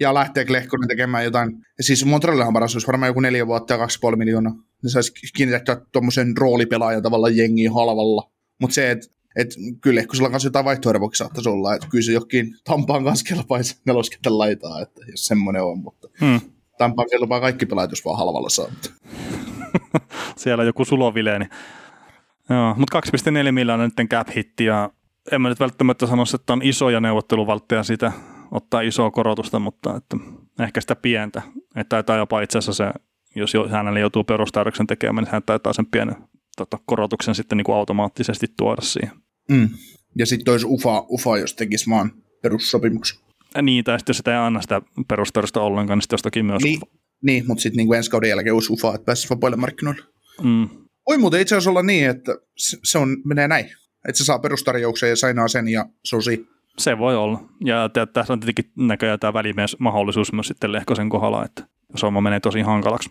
Ja lähteekö Lehkonen tekemään jotain, siis Montrealillahan paras olisi varmaan joku neljä vuotta ja 2,5 miljoonaa. Ne saisi kiinnittää tuommoisen roolipelaajan tavallaan jengiin halvalla. Mutta se, että et kyllä Lehkosella kanssa jotain vaihtoehtoja saattaisi olla, että kyllä se jokin Tampaan kanssa kelpaisi neloskentän laitaa, että jos semmoinen on, mutta Hmm. Tampaan kelpaa kaikki pelaajat, jos vaan halvalla saa. Siellä joku sulovile, niin Joo, mutta 2,4 miljoonaa nyt cap hitti ja en mä nyt välttämättä sanoisi, että on isoja neuvotteluvaltteja sitä ottaa isoa korotusta, mutta että ehkä sitä pientä. Että taitaa jopa itse asiassa se, jos jo- hänelle joutuu perustaudoksen tekemään, niin hän taitaa sen pienen tota, korotuksen sitten niin kuin automaattisesti tuoda siihen. Mm. Ja sitten olisi UFA, UFA, jos tekisi maan perussopimuksen. Ja niin, tai sitten jos sitä ei anna sitä perustaudosta ollenkaan, niin sitten jostakin myös. Niin, niin mutta sitten niinku ensi kauden jälkeen olisi UFA, että pääsisi vapaille markkinoille. Mm, Voi muuten itse asiassa olla niin, että se on, menee näin. Että se saa perustarjouksen ja sainaa sen ja se on siinä. se voi olla. Ja tässä on tietenkin näköjään tämä välimies mahdollisuus myös sitten Lehkosen kohdalla, että jos homma menee tosi hankalaksi.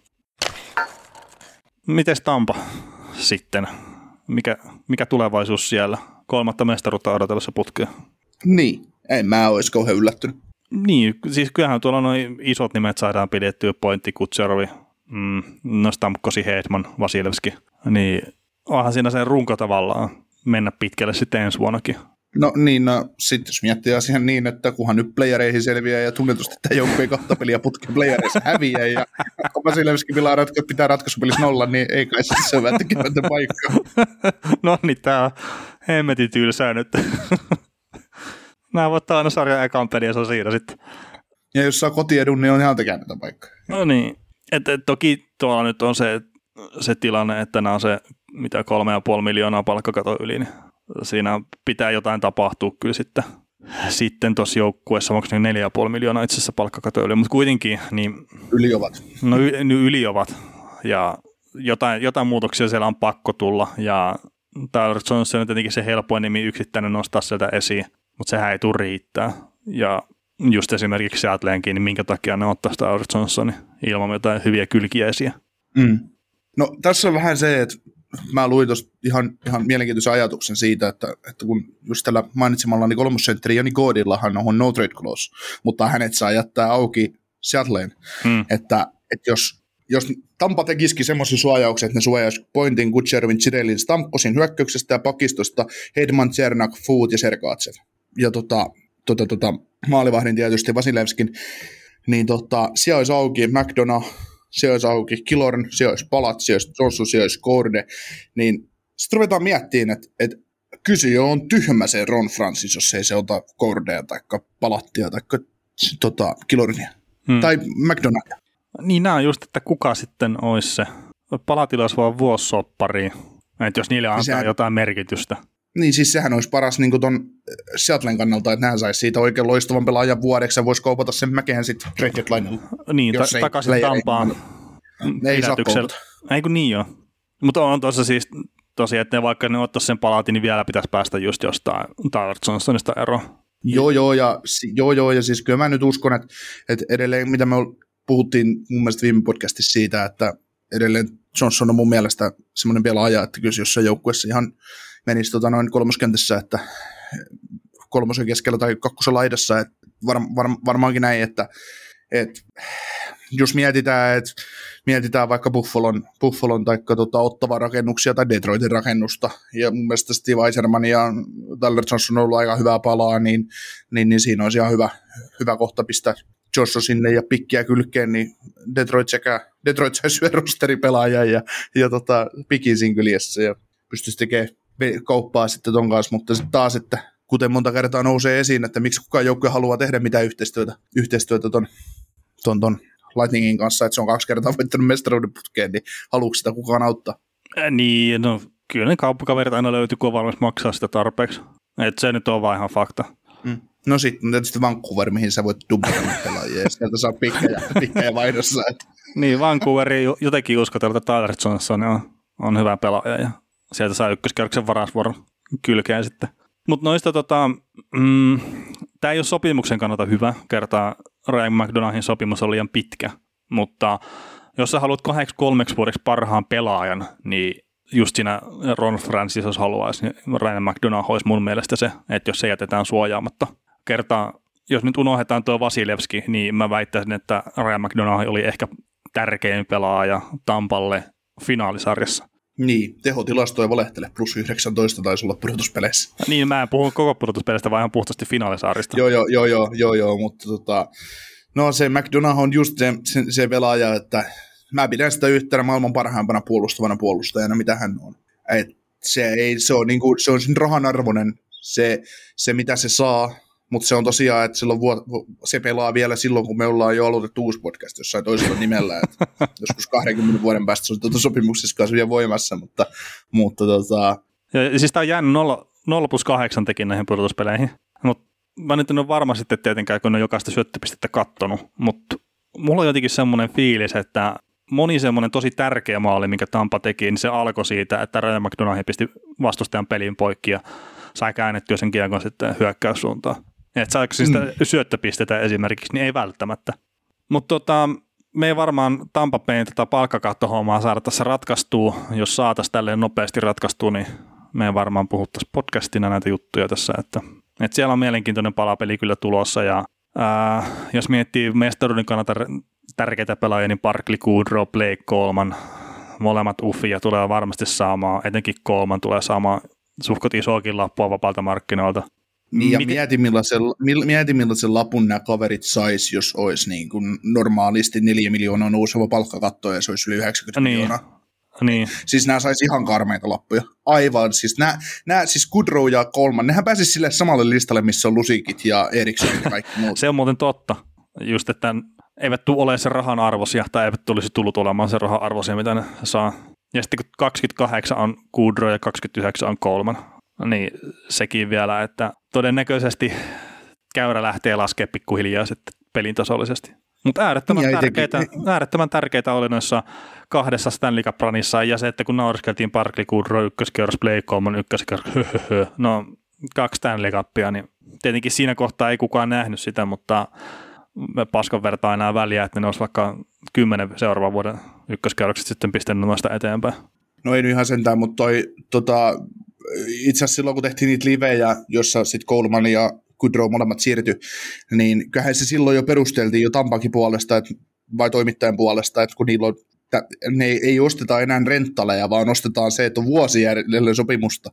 Mites Tampa sitten? Mikä, mikä tulevaisuus siellä? Kolmatta mestaruutta odotellessa putkea. Niin, en mä olisi kauhean yllättynyt. Niin, siis kyllähän tuolla noin isot nimet saadaan pidettyä, Pointti, Kutserovi, mm, no Stamkosi, Hedman, Vasilevski. Niin onhan siinä se runko tavallaan mennä pitkälle sitten ensi vuonnakin. No niin, no sitten jos miettii asian niin, että kunhan nyt playereihin selviää ja tunnetusti tämä joukkue kahta peliä putken playereissa häviää ja Vasilevski pitää, ratko, pitää ratkaisupelissä nolla, niin ei kai se se ole tekemättä paikkaa. no niin, tää hemmetin tylsää nyt. Nämä voittaa aina sarjan ekan pelin ja se on siinä sitten. Ja jos saa kotiedun, niin on ihan tekemättä paikkaa. No niin, et, et, toki tuolla nyt on se, se tilanne, että nämä on se mitä kolme ja puoli miljoonaa palkkakato yli, niin siinä pitää jotain tapahtua kyllä sitten. Sitten tuossa joukkueessa, onko ne neljä ja puoli miljoonaa itse asiassa palkkakato yli, mutta kuitenkin, niin Yli ovat. no y, yli ovat ja jotain, jotain muutoksia siellä on pakko tulla ja Tyler Johnson on tietenkin se helpoin nimi yksittäinen nostaa sieltä esiin, mutta sehän ei tule riittää. Ja just esimerkiksi Seattleenkin, niin minkä takia ne ottaa Albert Johnsonin ilman jotain hyviä kylkiäisiä. Mm. No tässä on vähän se, että mä luin tuosta ihan, ihan mielenkiintoisen ajatuksen siitä, että, että kun just tällä mainitsemallani kolmosentteri Jani Godillahan on no trade clause, mutta hänet saa jättää auki Seattleen, mm. että, että jos, jos Tampa tekisikin semmoisen suojauksen, että ne suojaisi Pointin, Kutcherovin, Chirelin, Stamkosin hyökkäyksestä ja pakistosta Hedman, Cernak, Food ja Sergaatsev. Ja tota, tota, tota, maalivahdin tietysti Vasilevskin, niin tota, siellä olisi auki McDonough, siellä olisi auki Kilorn, siellä olisi Palat, siellä olisi Johnson, siellä olisi Korde, niin sitten ruvetaan miettimään, että, että kysyjä on tyhmä se Ron Francis, jos ei se ota Kordea tai Palattia tai tota, Kilornia hmm. tai McDonaldia. Niin nämä on just, että kuka sitten olisi se. Palatilla olisi vaan vuossoppari, että jos niille niin antaa sehän, jotain merkitystä. Niin siis sehän olisi paras niin ton Seattlen kannalta, että nehän saisi siitä oikein loistavan pelaajan vuodeksi ja voisi kaupata sen mäkeen sitten trade deadlinella. Niin, ta- takaisin Tampaan ei saa Ei kun niin joo. Mutta on tuossa siis tosiaan, että ne, vaikka ne ottaisi sen palaatin, niin vielä pitäisi päästä just jostain Tyler Johnsonista eroon. Joo, joo, ja, joo, joo, ja siis kyllä mä nyt uskon, että, että edelleen, mitä me puhuttiin mun mielestä viime podcastissa siitä, että edelleen Johnson on mun mielestä semmoinen pelaaja, että kyllä jossain joukkueessa ihan menisi tota noin kolmoskentässä, että kolmosen keskellä tai kakkosen laidassa, että var, var, varmaankin näin, että, että jos mietitään, että mietitään vaikka Buffalon, Buffalon tai tota, Ottavan rakennuksia tai Detroitin rakennusta, ja mun mielestä Steve Eiserman ja Tyler Johnson on ollut aika hyvää palaa, niin, niin, niin siinä olisi ihan hyvä, hyvä kohta pistää Joshua sinne ja pikkiä kylkeen, niin Detroit sekä Detroit saisi rosteripelaajan ja, ja tota, pikin sinkyliessä ja pystyisi tekemään kauppaa sitten ton kanssa, mutta sitten taas, että kuten monta kertaa nousee esiin, että miksi kukaan joukkue haluaa tehdä mitään yhteistyötä, yhteistyötä ton, ton, ton Lightningin kanssa, että se on kaksi kertaa voittanut mestaruuden putkeen, niin haluatko sitä kukaan auttaa? Äh, niin, no kyllä ne kauppakaverit aina löytyy, kun on valmis maksaa sitä tarpeeksi. Et se nyt on vaan ihan fakta. Mm. No sitten tietysti Vancouver, mihin sä voit dubbata pelaajia, ja sieltä saa pikkejä, pikkejä vaihdossa. Että. Niin, Vancouveri jotenkin uskotella, että Tyler Johnson on, on hyvä pelaaja, ja sieltä saa ykköskierroksen varasvuoron kylkeen sitten. Mutta noista tota, mm, tämä ei ole sopimuksen kannalta hyvä, kertaa Ryan McDonaldin sopimus on liian pitkä, mutta jos sä haluat kahdeksi kolmeksi vuodeksi parhaan pelaajan, niin just siinä Ron Francis, jos haluaisi, niin Ryan McDonough olisi mun mielestä se, että jos se jätetään suojaamatta. Kertaa, jos nyt unohdetaan tuo Vasilevski, niin mä väittäisin, että Ryan McDonough oli ehkä tärkein pelaaja Tampalle finaalisarjassa. Niin, tehotilastoja valehtele, plus 19 taisi olla pudotuspeleissä. Niin, mä en puhu koko pudotuspeleistä, vaan ihan puhtaasti finaalisaarista. joo, joo, joo, joo, joo, joo, mutta tota, no se McDonough on just se, se, se pelaaja, että mä pidän sitä yhtenä maailman parhaimpana puolustavana puolustajana, mitä hän on. Et se, ei, se, on, niinku, se on sen rahan arvoinen, se, se mitä se saa, mutta se on tosiaan, että silloin vuot, se pelaa vielä silloin, kun me ollaan jo aloitettu uusi podcast jossain toisella nimellä. Että joskus 20 vuoden päästä se on tuota sopimuksessa kanssa vielä voimassa, mutta, mutta tota... Ja, siis tämä on jäänyt 0, 0 plus 8 tekin näihin pudotuspeleihin. Mutta mä nyt en ole varma sitten tietenkään, kun ole jokaista syöttöpistettä kattonut, mutta mulla on jotenkin semmoinen fiilis, että moni semmoinen tosi tärkeä maali, minkä Tampa teki, niin se alkoi siitä, että Ryan McDonough pisti vastustajan pelin poikki ja sai käännettyä sen kiekon sitten hyökkäyssuuntaan. Että saako sitä mm. syöttöpistetä esimerkiksi, niin ei välttämättä. Mutta tota, me ei varmaan Tampapeen tätä palkkakattohommaa saada tässä ratkaistua. Jos saataisiin tälleen nopeasti ratkaistua, niin me ei varmaan puhuttaisiin podcastina näitä juttuja tässä. Että, että siellä on mielenkiintoinen palapeli kyllä tulossa ja ää, jos miettii mestaruuden kannalta tärkeitä pelaajia, niin Parkli, Goodrow, Blake, Coleman, molemmat uffia tulee varmasti saamaan, etenkin Coleman tulee saamaan suhkot isoakin lappua vapaalta markkinoilta. Niin, ja mieti millaisen, mieti millaisen lapun nämä kaverit sais, jos olisi niin kuin normaalisti 4 miljoonaa nouseva palkkakatto ja se olisi yli 90 niin. miljoonaa. Niin. Siis nämä saisi ihan karmeita lappuja. Aivan, siis nämä, nämä siis Goodrow ja Kolman, nehän pääsisi sille samalle listalle, missä on Lusikit ja Eriksson ja kaikki muut. se on muuten totta. Just, että eivät tule ole sen rahan arvoisia, tai eivät tulisi tullut olemaan sen rahan arvoisia, mitä ne saa. Ja sitten kun 28 on Goodrow ja 29 on Kolman, niin sekin vielä, että todennäköisesti käyrä lähtee laskemaan pikkuhiljaa sitten pelin tasollisesti. Mutta äärettömän, tärkeitä, äärettömän tärkeitä oli noissa kahdessa Stanley cup ja se, että kun Parkli Barkley, Goodrow, ykköskierros, Blake Coleman, ykköskierros, no kaksi Stanley Cupia, niin tietenkin siinä kohtaa ei kukaan nähnyt sitä, mutta me paskan vertaa enää väliä, että ne olisi vaikka kymmenen seuraavan vuoden ykköskerrokset sitten pistänyt noista eteenpäin. No ei nyt ihan sentään, mutta toi, tota, itse asiassa silloin kun tehtiin niitä livejä, jossa sitten Coleman ja Goodrow molemmat siirtyi, niin kyllähän se silloin jo perusteltiin jo Tampakin puolesta, että, vai toimittajan puolesta, että kun niillä on ne ei, ei osteta enää renttaleja, vaan ostetaan se, että on vuosi jäljellä sopimusta,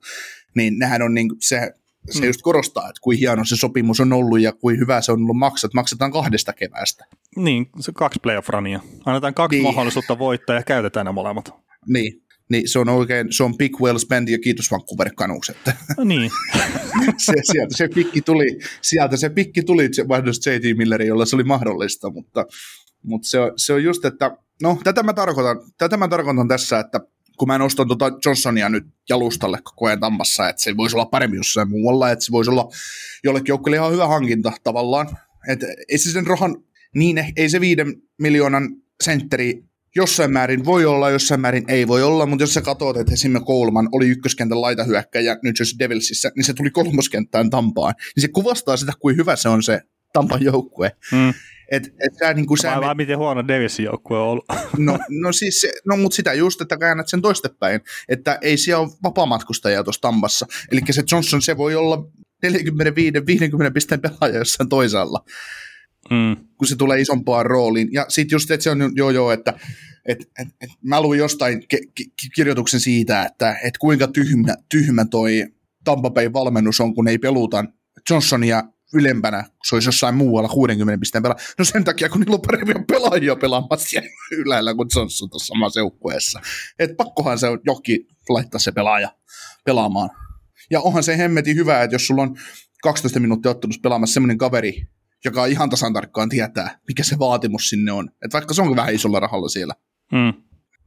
niin nehän on niin, se, se mm. just korostaa, että kuin hieno se sopimus on ollut ja kuin hyvä se on ollut maksat. Maksetaan kahdesta keväästä. Niin, se kaksi playoff-rania. Annetaan kaksi niin. mahdollisuutta voittaa ja käytetään ne molemmat. Niin, niin se on oikein, se on big well spent ja kiitos Vancouver Canucks. No niin. se, sieltä se pikki tuli, sieltä se pikki tuli vaihdosta J.T. Millerin, jolla se oli mahdollista, mutta, mutta se, on, se on just, että no tätä mä tarkoitan, tätä mä tarkoitan tässä, että kun mä nostan tuota Johnsonia nyt jalustalle koko ajan tammassa, että se voisi olla paremmin jossain muualla, että se voisi olla jollekin joukkueelle ihan hyvä hankinta tavallaan. Että ei se sen rahan, niin ei se viiden miljoonan sentteri jossain määrin voi olla, jossain määrin ei voi olla, mutta jos sä katsot, että esimerkiksi Coleman oli ykköskentän laitahyökkäjä New Jersey Devilsissä, niin se tuli kolmoskenttään Tampaan. Niin se kuvastaa sitä, kuin hyvä se on se Tampan joukkue. Mm. Et, et sä, niin kuin, sä, vaan miten huono Davisin joukkue on ollut. No, no, siis se, no mutta sitä just, että käännät sen toistepäin, että ei siellä ole vapaamatkustajia tuossa Tampassa. Eli se Johnson, se voi olla 45-50 pisteen pelaaja jossain toisaalla, mm. kun se tulee isompaan rooliin. Ja sitten just, että se on joo joo, että et, et, et, mä luin jostain ke- ke- kirjoituksen siitä, että et kuinka tyhmä, tyhmä toi Tampa Bay valmennus on, kun ei peluta Johnsonia ylempänä, se olisi jossain muualla 60 pisteen pelaa. No sen takia, kun niillä on parempia pelaajia pelaamassa siellä ylällä kuin Johnson tuossa samassa joukkueessa. Et pakkohan se on jokin laittaa se pelaaja pelaamaan. Ja onhan se hemmetin hyvä, että jos sulla on 12 minuuttia ottelussa pelaamassa semmoinen kaveri, joka ihan tasan tarkkaan tietää, mikä se vaatimus sinne on. Että vaikka se on vähän isolla rahalla siellä. Mm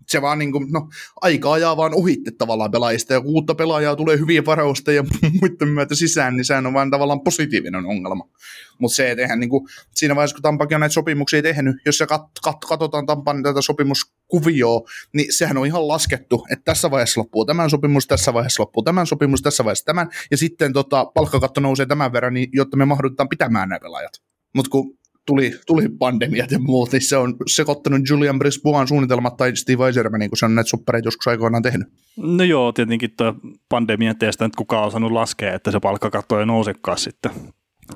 se vaan niin kuin, no, aika ajaa vaan ohitte tavallaan pelaajista, ja kun uutta pelaajaa tulee hyvien varausta ja muiden myötä sisään, niin sehän on vaan tavallaan positiivinen ongelma. Mutta se, että eihän niin kuin, siinä vaiheessa, kun Tampakin on näitä sopimuksia tehnyt, jos se kat, kat, katsotaan Tampan tätä sopimuskuvioa, niin sehän on ihan laskettu, että tässä vaiheessa loppuu tämän sopimus, tässä vaiheessa loppuu tämän sopimus, tässä vaiheessa tämän, ja sitten tota, palkkakatto nousee tämän verran, niin, jotta me mahdotetaan pitämään nämä pelaajat. Mutta kun tuli, tuli pandemiat ja muut, niin se on sekoittanut Julian Brisboan suunnitelmat tai Steve Eisermanin, kun se on näitä suppereita joskus aikoinaan tehnyt. No joo, tietenkin tuo pandemian teistä nyt kukaan on osannut laskea, että se palkkakatto ei nousekaan sitten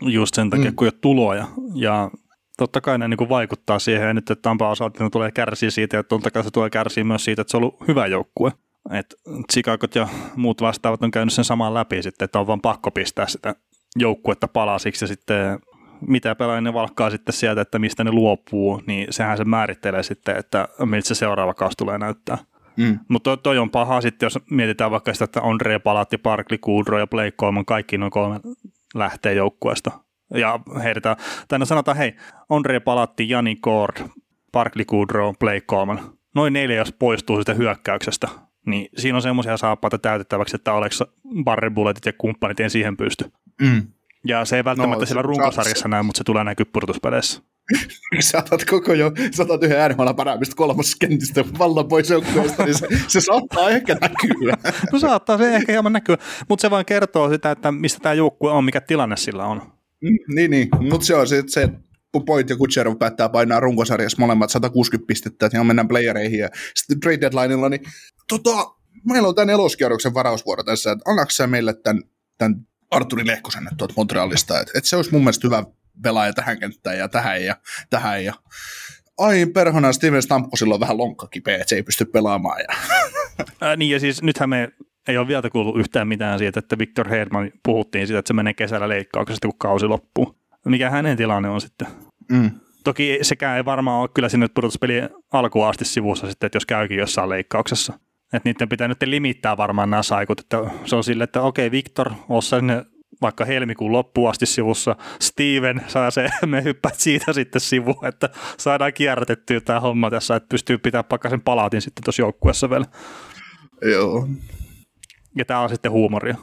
just sen takia, mm. kun ei ole tuloja. Ja totta kai ne niin vaikuttaa siihen, ja nyt että Tampa osalta tulee kärsiä siitä, ja totta kai se tulee kärsiä myös siitä, että se on ollut hyvä joukkue. että Chicagot ja muut vastaavat on käynyt sen samaan läpi sitten, että on vaan pakko pistää sitä joukkuetta palasiksi ja sitten mitä pelaajia ne valkkaa sitten sieltä, että mistä ne luopuu, niin sehän se määrittelee sitten, että miltä se seuraava kausi tulee näyttää. Mm. Mutta toi, toi, on paha sitten, jos mietitään vaikka sitä, että Andre Palatti, Parkli, Kudro ja Blake Coleman, kaikki noin kolme lähtee joukkueesta. Ja heitetään, tai no sanotaan, hei, Andre Palatti, Jani Kord, Parkli, Kudro, Blake Coleman. Noin neljä, jos poistuu sitä hyökkäyksestä, niin siinä on semmoisia saappaita täytettäväksi, että oleks barrebulletit ja kumppanit en siihen pysty. Mm. Ja se ei välttämättä no, siellä runkosarjassa näy, mutta se tulee näkyä purtuspeleissä. Saatat koko jo, saatat yhden NHL parhaimmista kolmoskentistä vallan pois joukkueesta, niin se, se, saattaa ehkä näkyä. no saattaa se ehkä hieman näkyä, mutta se vaan kertoo sitä, että mistä tämä joukkue on, mikä tilanne sillä on. Mm, niin, niin. mutta se on se, se Point ja Kutcherov päättää painaa runkosarjassa molemmat 160 pistettä, että mennään playereihin ja sitten trade deadlineilla, niin tota, meillä on tämän eloskierroksen varausvuoro tässä, että annaks meille tämän, tämän Arturi Lehkosen tuolta Montrealista, että et se olisi mun mielestä hyvä pelaaja tähän kenttään ja tähän ja tähän ja ai perhana Steven Stamkosilla on vähän lonkka kipeä, että se ei pysty pelaamaan. Ja. Ää, niin ja siis nythän me ei ole vielä kuullut yhtään mitään siitä, että Victor Hedman puhuttiin siitä, että se menee kesällä leikkauksesta, kun kausi loppuu. Mikä hänen tilanne on sitten? Mm. Toki sekään ei varmaan ole kyllä sinne pudotuspeli alkuun asti sivussa sitten, että jos käykin jossain leikkauksessa. Että niiden pitää nyt limittää varmaan nämä saikut, että se on sille, että okei Viktor, ossa sinne vaikka helmikuun loppuun asti sivussa. Steven saa se, me hyppäät siitä sitten sivuun, että saadaan kierrätettyä tämä homma tässä, että pystyy pitämään pakkasen palaatin sitten tuossa joukkueessa vielä. Joo. Ja tämä on sitten huumoria.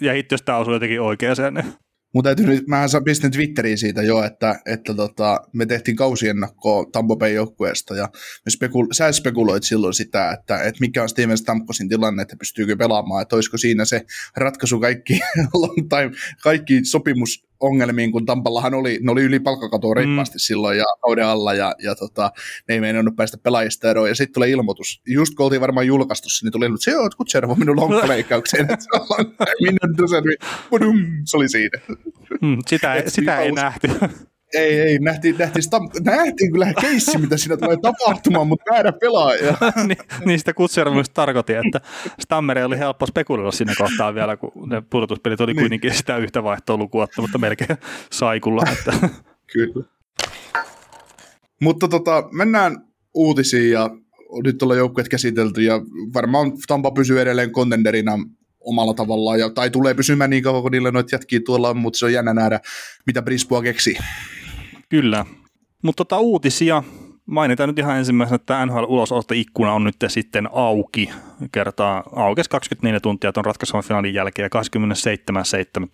Ja hitto, jos tämä osuu jotenkin oikeaan, niin mutta täytyy nyt, mä pistin Twitteriin siitä jo, että, että tota, me tehtiin kausiennakkoa Tampo Bay joukkueesta ja me spekul- sä spekuloit silloin sitä, että, että mikä on Steven Stamkosin tilanne, että pystyykö pelaamaan, että olisiko siinä se ratkaisu kaikki long time, kaikki sopimus ongelmiin, kun Tampallahan oli, ne oli yli palkkakatoa reippaasti mm. silloin ja kauden alla, ja, ja tota, ne ei meinannut päästä pelaajista eroon, ja sitten tulee ilmoitus. Just kun oltiin varmaan julkaistu, niin tuli ilmoitus, se on Kutservo minun lonkkaleikkaukseen, että se minun se oli siinä. Mm, sitä, sitä ei nähty ei, ei, nähtiin, nähtiin, stam, nähtiin kyllä keissi, mitä siinä tulee tapahtumaan, mutta väärä pelaaja. niin sitä myös tarkoitti, että Stammeri oli helppo spekuloida siinä kohtaa vielä, kun ne pudotuspelit oli niin. kuitenkin sitä yhtä vaihtoa lukuotta, mutta melkein saikulla. Että. kyllä. Mutta tota, mennään uutisiin ja nyt ollaan joukkueet käsitelty ja varmaan Tampa pysyy edelleen kontenderina omalla tavallaan, ja, tai tulee pysymään niin kauan, kun niillä noita jätkiä tuolla on, mutta se on jännä nähdä, mitä Brisboa keksii. Kyllä. Mutta tota uutisia, mainitaan nyt ihan ensimmäisenä, että NHL ikkuna on nyt sitten auki. Kertaa aukesi 24 tuntia tuon ratkaisevan finaalin jälkeen ja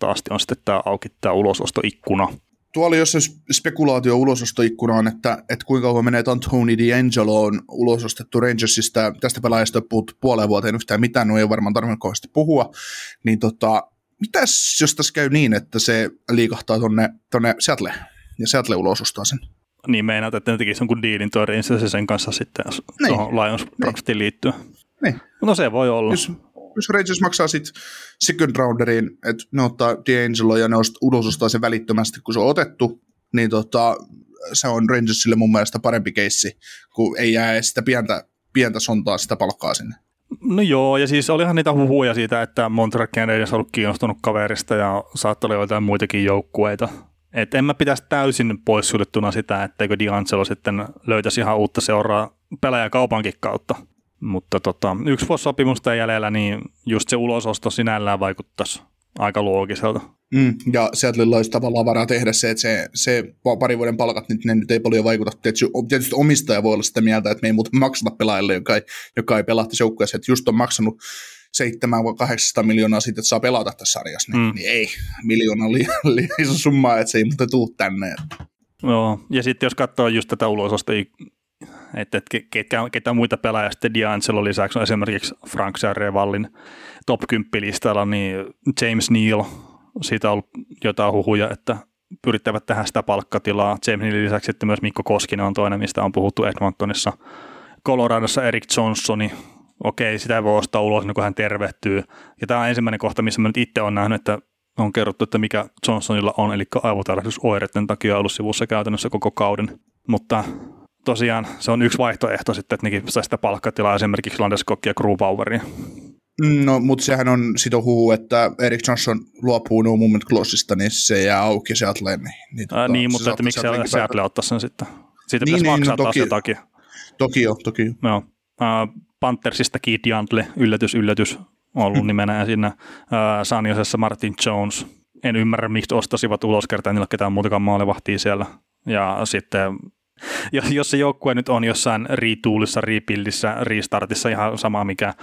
27.7. asti on sitten tämä auki tämä ulosostoikkuna. Tuo oli jossain spekulaatio ulosostoikkunaan, että, että kuinka kauan menee, Tony D'Angelo on ulosostettu Rangersista. Tästä pelaajasta on puhuttu puoleen vuoteen yhtään mitään, no ei varmaan tarvinnut kovasti puhua. Niin tota, mitäs jos tässä käy niin, että se liikahtaa tonne, tonne Seattle? Ja Seattle ulosostaa sen. Niin meinaat, että ne tekisi jonkun diilin tuo sen kanssa sitten niin. tuohon Lions Proxtiin liittyen. Niin. No se voi olla. Jos, jos Rangers maksaa sitten second rounderin, että ne ottaa D'Angelo ja ne ulosostaa sen välittömästi, kun se on otettu, niin tota, se on Rangersille mun mielestä parempi keissi, kun ei jää sitä pientä, pientä sontaa sitä palkkaa sinne. No joo, ja siis olihan niitä huhuja siitä, että Montreal Canadiens on ollut kiinnostunut kaverista ja saattoi olla jotain muitakin joukkueita. Et en mä pitäisi täysin poissuljettuna sitä, etteikö D'Angelo sitten löytäisi ihan uutta seuraa pelaajakaupankin kautta. Mutta tota, yksi vuosi sopimusta jäljellä, niin just se ulososto sinällään vaikuttaisi aika loogiselta. Mm, ja Seattlella olisi tavallaan varaa tehdä se, että se, se pari vuoden palkat, niin ne nyt ei paljon vaikuta. Tietysti, omistaja voi olla sitä mieltä, että me ei muuten maksata pelaajille, joka ei, joka ei pelaa tässä joukkueessa, että just on maksanut 700-800 miljoonaa siitä, että saa pelata tässä sarjassa, niin, mm. niin ei, miljoona oli liian iso summa, että se ei muuten tuu tänne. Joo, ja sitten jos katsoo just tätä ulososta, että, että ketä, ketä muita pelaajia sitten D'Angelo lisäksi on esimerkiksi Frank Vallin top 10 listalla, niin James Neal, siitä on ollut jotain huhuja, että pyrittävät tähän sitä palkkatilaa. James Nealin lisäksi sitten myös Mikko Koskinen on toinen, mistä on puhuttu Edmontonissa. Coloradossa Erik Johnsoni, okei, sitä ei voi ostaa ulos, niin kun hän tervehtyy. Ja tämä on ensimmäinen kohta, missä mä nyt itse olen nähnyt, että on kerrottu, että mikä Johnsonilla on, eli aivotarkastusoireiden takia ollut sivussa käytännössä koko kauden. Mutta tosiaan se on yksi vaihtoehto sitten, että nekin saa sitä palkkatilaa esimerkiksi Landeskog ja Grubaueria. No, mutta sehän on sito huhu, että Erik Johnson luopuu No Moment Clauseista, niin se jää auki Seattleen. Niin, niin, tota, niin mutta että miksi Seattle ottaa sen sitten? Siitä niin, pitäisi niin, maksaa no, toki, taas jotakin. Toki jo, toki jo. Joo. Uh, Panthersista Keith Jantle, yllätys, yllätys, ollut nimenä ja siinä Sanjosessa Martin Jones. En ymmärrä, miksi ostasivat ulos kertaa, niillä ketään muutakaan maalevahtia siellä. Ja sitten jos se joukkue nyt on jossain rituulissa, rebuildissä, restartissa ihan sama mikä,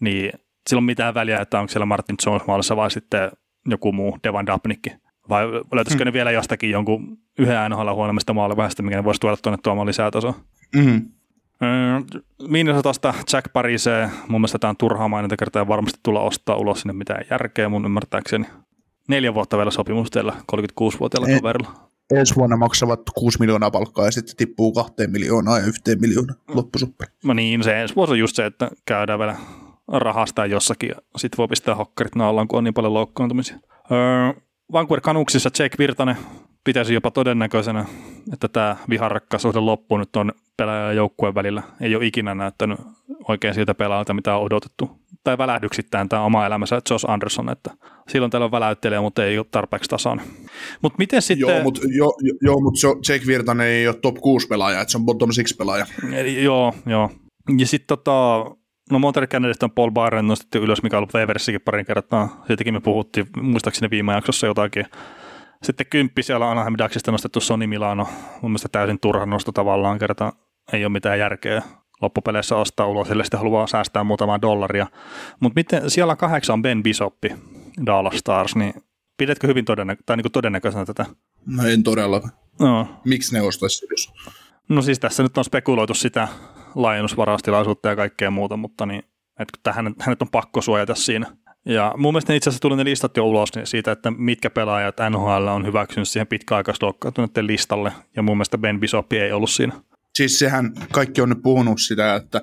niin sillä on mitään väliä, että onko siellä Martin Jones maalissa vai sitten joku muu Devan Dapnikki. Vai löytäisikö mm. ne vielä jostakin jonkun yhden NHL huonommista maalivähästä, mikä ne voisi tuoda tuonne tuomaan lisää tasoa? Mm. Minnesotasta Jack Parise, mun mielestä tämä on turhaa mainita kertaa ja varmasti tulla ostaa ulos sinne mitään järkeä mun ymmärtääkseni. Neljä vuotta vielä sopimus teillä 36-vuotiailla e- kaverilla. Ensi vuonna maksavat 6 miljoonaa palkkaa ja sitten tippuu kahteen miljoonaa ja yhteen miljoonaa loppusuppe. No niin, se ensi vuosi on just se, että käydään vielä rahastaa jossakin ja sitten voi pistää hokkarit naalaan, kun on niin paljon loukkaantumisia. Öö, Vancouver Canucksissa Jake Virtanen pitäisi jopa todennäköisenä, että tämä viharakkaisuuden loppu nyt on pelaajan ja joukkueen välillä. Ei ole ikinä näyttänyt oikein siltä pelaajalta, mitä on odotettu. Tai välähdyksittäin tämä oma elämänsä Josh Anderson, että silloin täällä on väläyttelijä, mutta ei ole tarpeeksi tasainen. Mutta miten sitten... Joo, mutta jo, jo, jo, mut Jake Virtanen ei ole top 6 pelaaja, että se on bottom 6 pelaaja. Eli, joo, joo. Ja sitten tota, No Montreal Paul Byron nostettu ylös, mikä on ollut Waversikin parin kertaa. Siitäkin me puhuttiin, muistaakseni viime jaksossa jotakin. Sitten kymppi siellä Anaheim Ducksista nostettu Sony Milano. Mun mielestä täysin turha nosto tavallaan kerta. Ei ole mitään järkeä loppupeleissä ostaa ulos, ellei sitten haluaa säästää muutamaa dollaria. Mutta miten siellä kahdeksan Ben Bisoppi Dallas Stars, niin pidätkö hyvin todennä- tai niin todennäköisenä tätä? No en todellakaan. No. Miksi ne ostaisi? No siis tässä nyt on spekuloitu sitä laajennusvaraustilaisuutta ja kaikkea muuta, mutta niin, että tähän, hänet on pakko suojata siinä Ja mun mielestä ne itse asiassa tuli ne listat jo ulos niin siitä, että mitkä pelaajat NHL on hyväksynyt siihen pitkäaikaisloukkaantuneiden listalle, ja mun mielestä Ben Bishop ei ollut siinä. Siis sehän kaikki on nyt puhunut sitä, että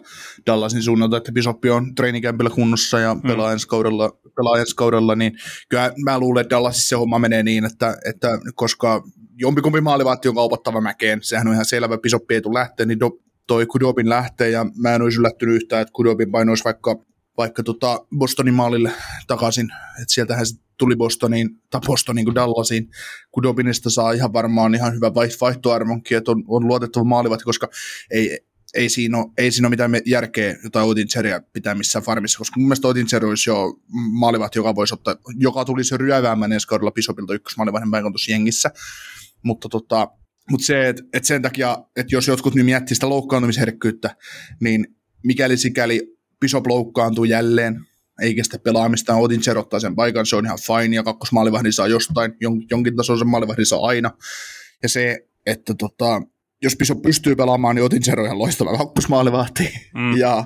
Dallasin suunnalta, että Bishop on treenikämpillä kunnossa ja mm. pelaa, mm. ensi kaudella, pelaa ensi kaudella, niin kyllä mä luulen, että Dallasissa se homma menee niin, että, että koska jompikumpi maalivahti on kaupattava mäkeen, sehän on ihan selvä, Bishop ei tule lähteä, niin toi Kudobin lähtee, ja mä en olisi yllättynyt yhtään, että Kudobin painoisi vaikka vaikka tota Bostonin maalille takaisin, että sieltähän se tuli Bostoniin, tai Bostoniin kuin Dallasiin, kun Dobinista saa ihan varmaan ihan hyvä vaihtoarvonkin, että on, on luotettava maalivat, koska ei, ei siinä, ole, ei siinä ole mitään järkeä jotain Odingeria pitää missään farmissa, koska mun mielestä Odinger olisi jo maalivat, joka voisi ottaa, joka tulisi jo ryöväämään ensi kaudella Pisopilta tuossa jengissä, mutta tota, mutta se, että et sen takia, että jos jotkut nyt miettii sitä loukkaantumisherkkyyttä, niin mikäli sikäli Bishop loukkaantuu jälleen, eikä sitä pelaamista, Otin ottaa sen paikan, se on ihan fine, ja kakkosmaalivahdin saa jostain, jon, jonkin tasoisen maalivahdin saa aina. Ja se, että tota, jos Bishop pystyy pelaamaan, niin Otin on ihan loistava kakkosmaalivahti. Mm. Ja,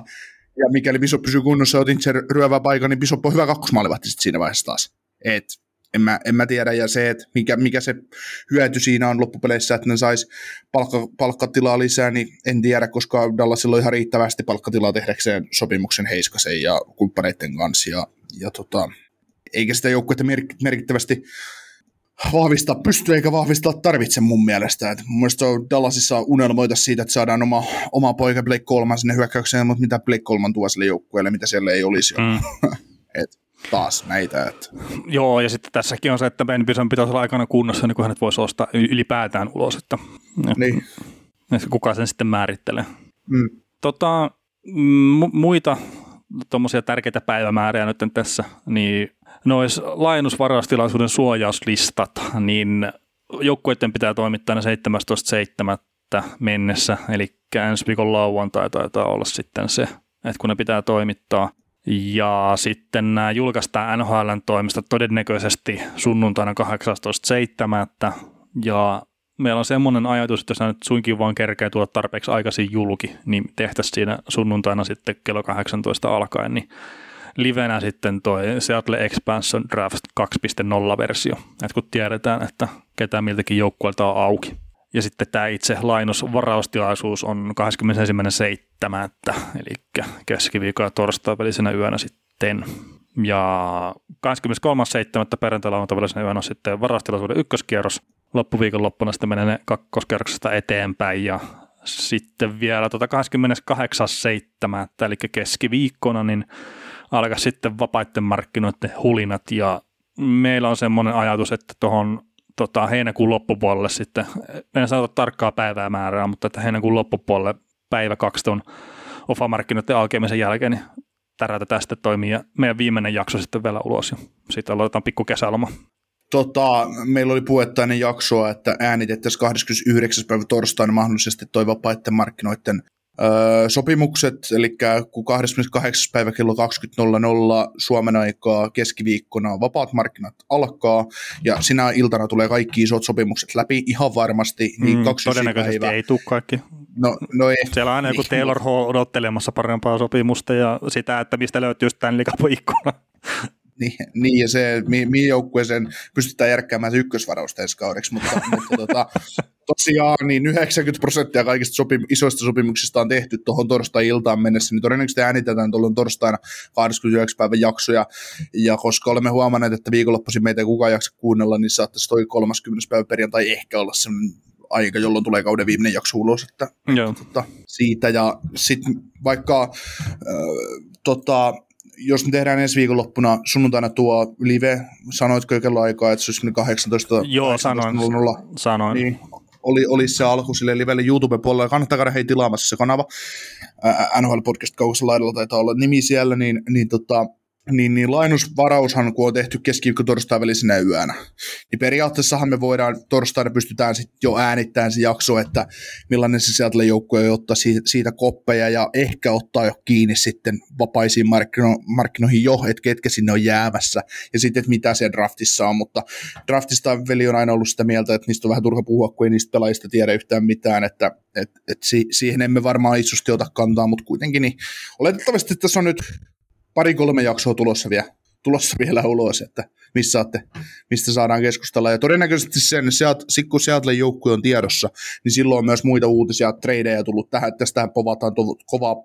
ja mikäli Bishop pysyy kunnossa ja ryövää paikan, niin Bishop on hyvä kakkosmaalivahti siinä vaiheessa taas. Et en mä, en mä tiedä, ja se, että mikä, mikä se hyöty siinä on loppupeleissä, että ne sais palkka, palkkatilaa lisää, niin en tiedä, koska Dallasilla on ihan riittävästi palkkatilaa tehdäkseen sopimuksen Heiskasen ja kumppaneiden kanssa, ja, ja tota, eikä sitä joukkuetta merkittävästi vahvistaa pysty eikä vahvistaa tarvitse mun mielestä. Et mun mielestä on Dallasissa unelmoita siitä, että saadaan oma, oma poika Blake Colman sinne hyökkäykseen, mutta mitä Blake Colman tuo sille joukkueelle, mitä siellä ei olisi. Mm. Et taas näitä. Että. Joo, ja sitten tässäkin on se, että Ben Bison pitäisi olla aikana kunnossa, niin kuin hänet voisi ostaa ylipäätään ulos. Että, niin. Että kuka sen sitten määrittelee. Mm. Tota, mu- muita tuommoisia tärkeitä päivämääriä nyt tässä, niin nois laajennusvaraustilaisuuden suojauslistat, niin joukkueiden pitää toimittaa ne 17.7. mennessä, eli ensi viikon lauantai taitaa olla sitten se, että kun ne pitää toimittaa – ja sitten nämä julkaistaan NHLn toimesta todennäköisesti sunnuntaina 18.7. Ja meillä on semmoinen ajatus, että jos nyt suinkin vaan kerkeä tulla tarpeeksi aikaisin julki, niin tehtäisiin siinä sunnuntaina sitten kello 18 alkaen, niin livenä sitten toi Seattle Expansion Draft 2.0-versio, että kun tiedetään, että ketä miltäkin joukkueelta on auki. Ja sitten tämä itse lainusvaraustilaisuus on 21.7. eli keskiviikko ja torstai välisenä yönä sitten. Ja 23.7. perjantaina on välisenä yönä sitten varaustilaisuuden ykköskierros. Loppuviikon loppuna sitten menee ne kakkoskierroksesta eteenpäin ja sitten vielä tuota 28.7. eli keskiviikkona, niin alkaa sitten vapaiden markkinoiden hulinat ja meillä on semmoinen ajatus, että tuohon tota, heinäkuun loppupuolelle sitten, en sanota tarkkaa päivää määrää, mutta että heinäkuun loppupuolelle päivä kaksi tuon ofamarkkinoiden alkeamisen jälkeen, niin tärätä sitten toimii ja meidän viimeinen jakso sitten vielä ulos ja sitten aloitetaan pikku kesäloma. Tota, meillä oli puhettainen jaksoa, että äänitettäisiin 29. päivä torstaina mahdollisesti toi vapaiden markkinoiden Öö, sopimukset, eli kun 28. päivä kello 20.00 Suomen aikaa keskiviikkona vapaat markkinat alkaa, ja sinä iltana tulee kaikki isot sopimukset läpi ihan varmasti. Niin mm, todennäköisesti päivä. ei tule kaikki. No, no ei. Siellä on aina joku Taylor Hall odottelemassa parempaa sopimusta ja sitä, että mistä löytyy Stanley Cup-ikkuna. Niin, niin, ja se, mihin joukkueeseen pystytään järkkäämään se ykkösvarausta ensi kaudeksi, mutta, mutta tota, tosiaan niin 90 prosenttia kaikista sopim- isoista sopimuksista on tehty tuohon torstai-iltaan mennessä, niin todennäköisesti äänitetään tuolloin torstaina 29. päivän jaksoja, ja koska olemme huomanneet, että viikonloppuisin meitä ei kukaan jaksa kuunnella, niin saattaisi toi 30. päivä perjantai ehkä olla sellainen aika, jolloin tulee kauden viimeinen jakso ulos, että, Joo. että tota, siitä, ja sitten vaikka äh, tota, jos me tehdään ensi viikonloppuna sunnuntaina tuo live, sanoitko jo kello aikaa, että se olisi 18 Joo, 18 sanoin, sanoin. Niin, oli, oli se alku sille livelle YouTube-puolella. Kannattaa käydä hei tilaamassa se kanava. NHL Podcast kaukassa laidalla taitaa olla nimi siellä, niin, niin tota, niin, niin lainusvaraushan, kun on tehty keskiviikko torstai välisenä yönä, niin periaatteessahan me voidaan torstaina pystytään sitten jo äänittämään se jakso, että millainen se sieltä joukkue ottaa siitä, siitä koppeja ja ehkä ottaa jo kiinni sitten vapaisiin markkino, markkinoihin jo, että ketkä sinne on jäämässä ja sitten, että mitä siellä draftissa on, mutta draftista veli on aina ollut sitä mieltä, että niistä on vähän turha puhua, kun ei niistä pelaajista tiedä yhtään mitään, että et, et si, siihen emme varmaan isosti ota kantaa, mutta kuitenkin niin. Oletettavasti tässä on nyt pari-kolme jaksoa tulossa vielä, tulossa vielä ulos, että missä saatte, mistä saadaan keskustella. Ja todennäköisesti sen, kun Seattle joukkue on tiedossa, niin silloin on myös muita uutisia, tradeja tullut tähän, että tästä povataan kovaa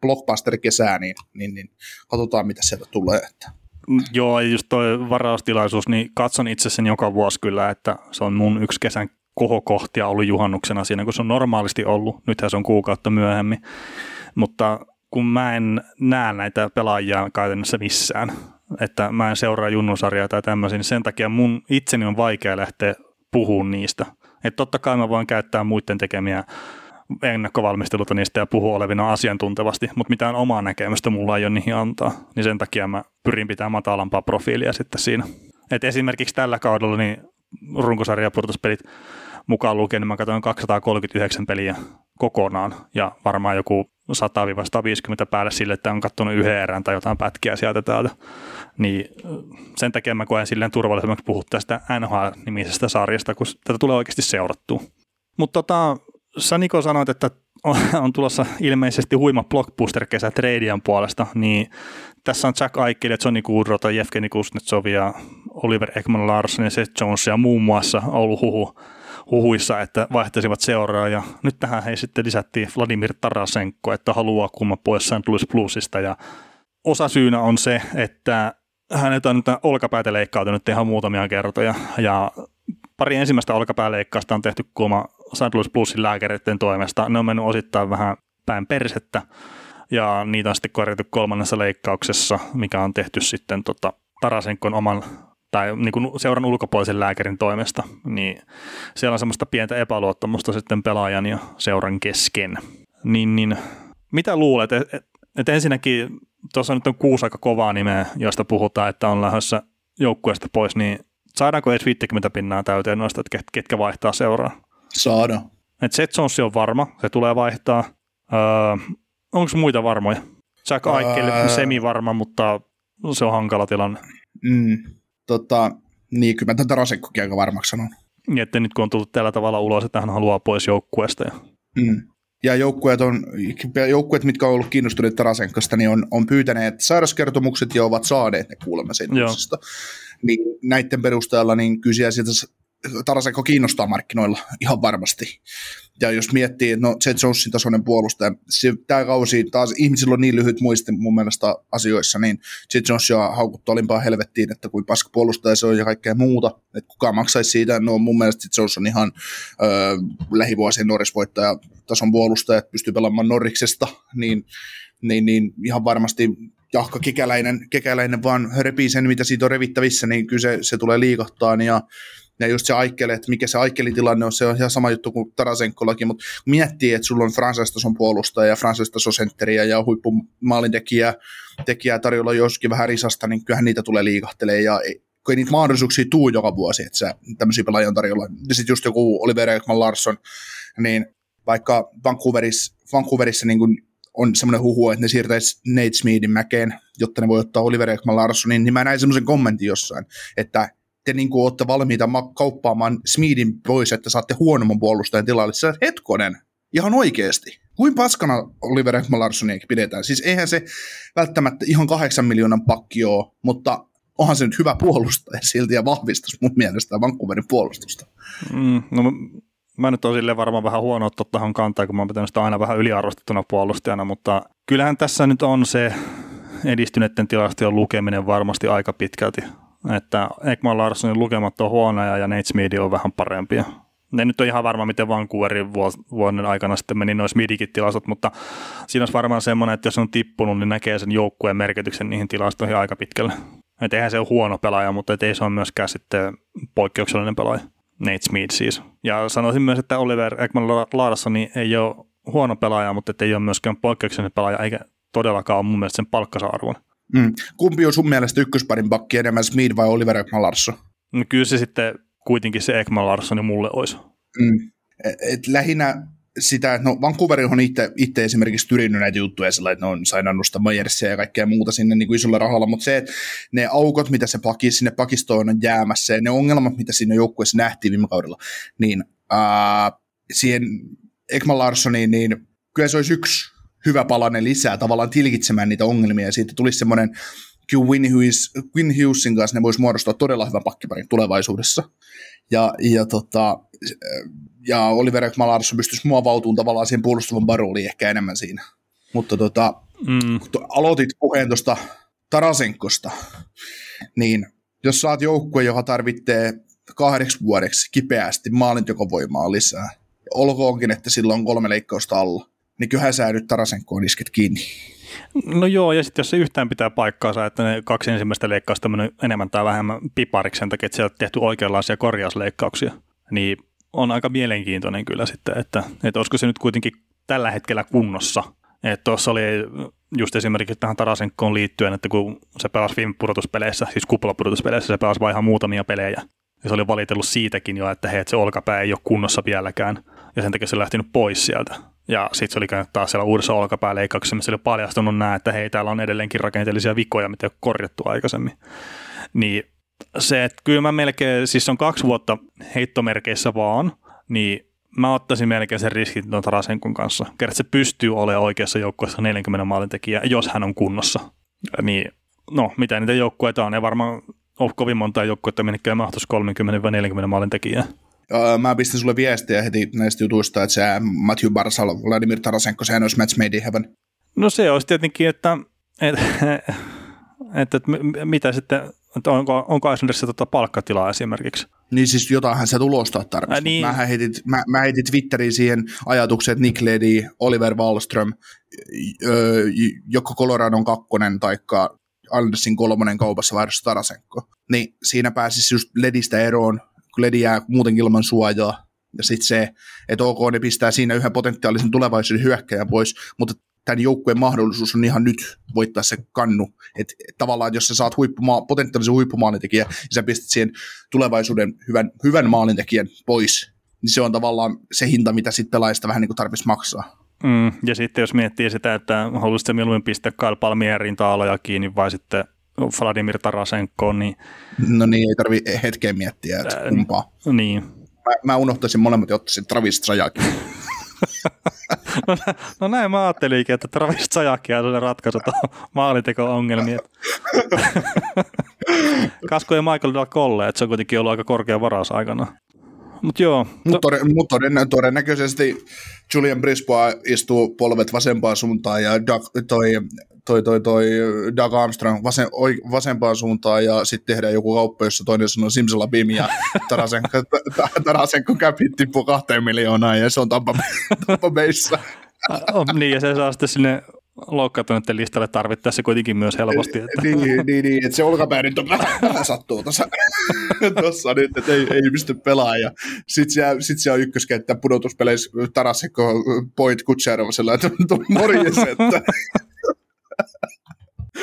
blockbuster-kesää, niin, niin, niin, katsotaan mitä sieltä tulee. Että. Joo, just toi varaustilaisuus, niin katson itse sen joka vuosi kyllä, että se on mun yksi kesän kohokohtia ollut juhannuksena siinä, kun se on normaalisti ollut. Nythän se on kuukautta myöhemmin. Mutta kun mä en näe näitä pelaajia käytännössä missään, että mä en seuraa junnusarjaa tai tämmöisiä, niin sen takia mun itseni on vaikea lähteä puhumaan niistä. Että totta kai mä voin käyttää muiden tekemiä ennakkovalmisteluta niistä ja puhua olevina asiantuntevasti, mutta mitään omaa näkemystä mulla ei ole niihin antaa, niin sen takia mä pyrin pitämään matalampaa profiilia sitten siinä. Et esimerkiksi tällä kaudella niin runkosarja ja mukaan lukien, niin mä katsoin 239 peliä kokonaan ja varmaan joku 100-150 päälle sille, että on katsonut yhden erän tai jotain pätkiä sieltä täältä. Niin sen takia mä koen silleen turvallisemmaksi puhua tästä NHL-nimisestä sarjasta, kun tätä tulee oikeasti seurattua. Mutta tota, sä Niko sanoit, että on tulossa ilmeisesti huima blockbuster-kesä Tradian puolesta, niin tässä on Jack Eichel, Johnny Goodrota, Jevgeni Kuznetsov ja Oliver Ekman Larsson ja Seth Jones ja muun muassa ollut huhu huhuissa, että vaihtaisivat seuraa ja nyt tähän he sitten lisättiin Vladimir Tarasenko, että haluaa kumma pois St. Louis Bluesista ja osa syynä on se, että hänet on nyt olkapäätä leikkautunut ihan muutamia kertoja ja pari ensimmäistä olkapääleikkausta on tehty kuuma St. Louis Bluesin lääkäreiden toimesta. Ne on mennyt osittain vähän päin persettä ja niitä on sitten korjattu kolmannessa leikkauksessa, mikä on tehty sitten tota, Tarasenkon oman tai niin kuin seuran ulkopuolisen lääkärin toimesta, niin siellä on semmoista pientä epäluottamusta sitten pelaajan ja seuran kesken. Niin, niin mitä luulet, että et, et ensinnäkin tuossa nyt on kuusi aika kovaa nimeä, joista puhutaan, että on lähdössä joukkueesta pois, niin saadaanko edes 50 pinnaa täyteen noista, että ketkä vaihtaa seuraa? Saada. Et Seth Jones on varma, se tulee vaihtaa. Öö, onko muita varmoja? Jack Eichel, öö... semi-varma, mutta se on hankala tilanne. Mm tota, niin kyllä mä tätä Rasekkokin aika varmaksi sanon. Niin, että nyt kun on tullut tällä tavalla ulos, että hän haluaa pois joukkueesta. Ja... Mm. Ja joukkueet, on, joukkueet, mitkä on ollut kiinnostuneet Tarasenkosta, niin on, on pyytäneet sairauskertomukset ja ovat saaneet ne kuulemma sen Niin näiden perusteella niin kysyä sieltä Tarasenko kiinnostaa markkinoilla ihan varmasti. Ja jos miettii, että no Jet Jonesin tasoinen puolustaja, tämä kausi taas ihmisillä on niin lyhyt muisti mun mielestä asioissa, niin Jet Jones on haukuttu olimpaa helvettiin, että kuin paska puolustaja se on ja kaikkea muuta. Että kukaan maksaisi siitä, no mun mielestä Jet Jones on ihan ö, lähivuosien Norris-voittaja tason puolustaja, että pystyy pelaamaan Norriksesta, niin, niin, niin ihan varmasti jahka kekäläinen, kekäläinen vaan repii sen, mitä siitä on revittävissä, niin kyllä se, se tulee liikahtaa. Ja ja just se Aikkele, että mikä se Aikkelin tilanne on, se on ihan sama juttu kuin Tarasenkollakin, mutta miettii, että sulla on Francis-tason puolustaja ja Francis-tason sentteriä ja huippumaalintekijää tekijää tarjolla joskin vähän risasta, niin kyllähän niitä tulee liikahtelee ja kun ei niitä mahdollisuuksia tuu joka vuosi, että se tämmöisiä pelaajia tarjolla. Ja sitten just joku Oliver Ekman Larsson, niin vaikka Vancouverissa, Vancouverissa niin kuin on semmoinen huhu, että ne siirtäisi Nate Smeedin mäkeen, jotta ne voi ottaa Oliver Ekman Larssonin, niin mä näin semmoisen kommentin jossain, että te niin kuin olette valmiita kauppaamaan Smeedin pois, että saatte huonomman puolustajan tilalle. Se hetkonen, ihan oikeasti. Kuin paskana Oliver Ekman pidetään? Siis eihän se välttämättä ihan kahdeksan miljoonan pakki ole, mutta onhan se nyt hyvä puolustaja silti ja vahvistus mun mielestä Vancouverin puolustusta. Mm, no mä nyt on silleen varmaan vähän huono ottaa tähän kantaa, kun mä oon pitänyt sitä aina vähän yliarvostettuna puolustajana, mutta kyllähän tässä nyt on se edistyneiden tilastojen lukeminen varmasti aika pitkälti että Ekman Larssonin lukemat on huonoja ja Nate Smith on vähän parempia. Ne nyt on ihan varma, miten Vancouverin vuoden aikana sitten meni noin Smithikin tilastot, mutta siinä olisi varmaan semmoinen, että jos on tippunut, niin näkee sen joukkueen merkityksen niihin tilastoihin aika pitkälle. Että eihän se ole huono pelaaja, mutta ei se ole myöskään sitten poikkeuksellinen pelaaja. Nate Smith siis. Ja sanoisin myös, että Oliver Ekman Larsson ei ole huono pelaaja, mutta ei ole myöskään poikkeuksellinen pelaaja, eikä todellakaan ole mun mielestä sen palkkansa arvon. Mm. Kumpi on sun mielestä ykkösparin pakki enemmän, Smith vai Oliver Ekman Larsson? No kyllä se sitten kuitenkin se Ekman Larsson mulle olisi. Mm. Et, et lähinnä sitä, että no Vancouver on itse, itse esimerkiksi tyrinnyt näitä juttuja sillä, että ne on sainannusta Myersia ja kaikkea muuta sinne niin kuin isolla rahalla, mutta se, että ne aukot, mitä se pakis, sinne pakistoon on jäämässä ja ne ongelmat, mitä siinä joukkueessa nähtiin viime kaudella, niin ää, siihen Ekman Larssoniin, niin kyllä se olisi yksi hyvä palanen lisää tavallaan tilkitsemään niitä ongelmia ja siitä tulisi semmoinen Quinn, Hughes, Quinn Hughesin kanssa ne voisi muodostaa todella hyvän pakkiparin tulevaisuudessa. Ja, ja, tota, ja Oliver Malarsson pystyisi muovautumaan tavallaan siihen puolustavan barooliin ehkä enemmän siinä. Mutta tota, mm. kun aloitit puheen tuosta Tarasenkosta, niin jos saat joukkue, joka tarvitsee kahdeksi vuodeksi kipeästi maalintekovoimaa lisää, olkoonkin, että sillä on kolme leikkausta alla, niin kyllähän sä nyt Tarasenkoon isket kiinni. No joo, ja sitten jos se yhtään pitää paikkaansa, että ne kaksi ensimmäistä leikkausta on enemmän tai vähemmän pipariksi sen takia, että siellä on tehty oikeanlaisia korjausleikkauksia, niin on aika mielenkiintoinen kyllä sitten, että, että olisiko se nyt kuitenkin tällä hetkellä kunnossa. Että tuossa oli just esimerkiksi tähän Tarasenkoon liittyen, että kun se pelasi viime pudotuspeleissä, siis kuplapudotuspeleissä, se pelasi vain ihan muutamia pelejä. Ja se oli valitellut siitäkin jo, että hei, että se olkapää ei ole kunnossa vieläkään. Ja sen takia se on lähtenyt pois sieltä. Ja sitten se oli käynyt taas siellä uudessa olkapääleikkauksessa, missä oli paljastunut nämä, että hei, täällä on edelleenkin rakenteellisia vikoja, mitä ei ole korjattu aikaisemmin. Niin se, että kyllä mä melkein, siis on kaksi vuotta heittomerkeissä vaan, niin mä ottaisin melkein sen riskin tuon Tarasenkun kanssa. Kerran se pystyy olemaan oikeassa joukkueessa 40 maalin tekijä, jos hän on kunnossa. Niin, no, mitä niitä joukkueita on, ei varmaan ole kovin monta joukkuetta, minne mahtuisi 30-40 maalin tekijää. Mä pistin sulle viestiä heti näistä jutuista, että se Matthew Barsal, Vladimir Tarasenko, sehän olisi match made in heaven. No se olisi tietenkin, että, että, että, että mitä sitten, että onko, onko Islanderissa tota palkkatilaa esimerkiksi. Niin siis jotainhan sä tulostaa tarvitsisi. Niin. Mä, heitin, mä, mä heitin Twitteriin siihen ajatuksen, että Nick Ledy, Oliver Wallström, joko Coloradon kakkonen taikka Andersin kolmonen kaupassa vaihdossa Tarasenko. Niin siinä pääsisi just Ledistä eroon, Ledi jää muutenkin ilman suojaa. Ja sitten se, että OK, ne pistää siinä yhden potentiaalisen tulevaisuuden hyökkäjän pois, mutta tämän joukkueen mahdollisuus on ihan nyt voittaa se kannu. Et tavallaan, jos sä saat huippumaa, potentiaalisen huippumaalintekijän ja sä pistät siihen tulevaisuuden hyvän, hyvän maalintekijän pois, niin se on tavallaan se hinta, mitä sitten pelaajista vähän niin tarvitsisi maksaa. Mm, ja sitten jos miettii sitä, että haluaisi mieluummin pistää Kyle Palmierin taaloja kiinni vai sitten Vladimir Tarasenko, niin... No niin, ei tarvi hetkeä miettiä, että kumpaa. Niin. Mä, mä unohtaisin molemmat ja ottaisin Travis Trajakin. no, no, näin mä ajattelinkin, että Travis Zajakia on sellainen ratkaisu tuohon maalinteko-ongelmiin. Kasko ja Michael Del Colle, että se on kuitenkin ollut aika korkea varaus aikana. Mut joo. Mutta toden, mut toden, todennäköisesti Julian Brisboa istuu polvet vasempaan suuntaan ja Doug, toi, toi, toi, toi Doug Armstrong vasen, oi, vasempaan suuntaan ja sitten tehdään joku kauppa, jossa toinen sanoo Simsalabim ja Tarasenko, Tarasenko käpit tippuu kahteen miljoonaan ja se on Tampa, Tampa Bayssä. oh, niin ja se saa sitten sinne loukkaantuneiden listalle tarvittaessa kuitenkin myös helposti. Että. niin, niin, niin, että se olkapää nyt on vähän sattuu tuossa, tuossa nyt, että ei, ei pysty pelaamaan. Sitten siellä, sit siellä on ykköskenttä pudotuspeleissä Tarasekko Point Kutserovasella, että morjes, että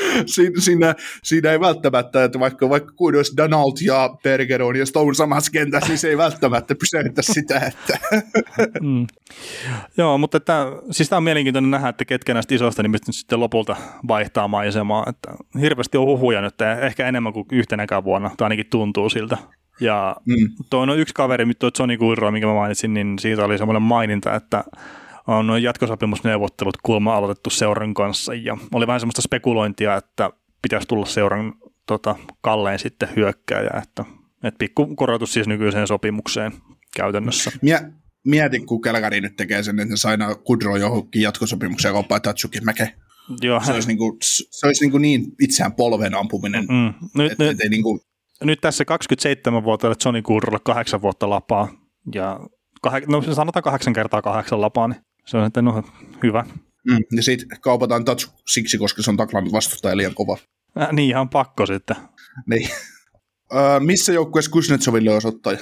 siinä, siinä, siinä, ei välttämättä, että vaikka, vaikka kuin olisi Donald ja Bergeron ja Stone samassa kentässä, niin se ei välttämättä pysäytä sitä. Että. mm. Joo, mutta että, siis tämä on mielenkiintoinen nähdä, että ketkä näistä isoista nimistä sitten lopulta vaihtaa maisemaa. Että hirveästi on huhuja nyt, ehkä enemmän kuin yhtenäkään vuonna, tai ainakin tuntuu siltä. Ja mm. tuo on yksi kaveri, tuo Johnny Guirro, minkä mä mainitsin, niin siitä oli semmoinen maininta, että on jatkosopimusneuvottelut kuulemma aloitettu seuran kanssa ja oli vähän semmoista spekulointia, että pitäisi tulla seuran tota, kalleen sitten hyökkääjä, että, että pikku korotus siis nykyiseen sopimukseen käytännössä. Mie, mietin, kun Kälkäri nyt tekee sen, että ne Kudro johonkin jatkosopimukseen kauppaa Tatsuki Mäke. Joo. Se olisi, niin, kuin, se olisi niin, kuin niin itseään polven ampuminen. Mm. Nyt, et, nyt, et, niin kuin... nyt tässä 27-vuotiaille Johnny Kudrolle kahdeksan vuotta lapaa ja kah- no sanotaan kahdeksan kertaa kahdeksan lapaa, niin se on, että no hyvä. Mm, ja sitten kaupataan touch siksi, koska se on taklannut vastustaja liian kova. Äh, niin, ihan pakko sitten. Niin. Äh, missä joukkueessa Kuznetsoville olisi ottaja?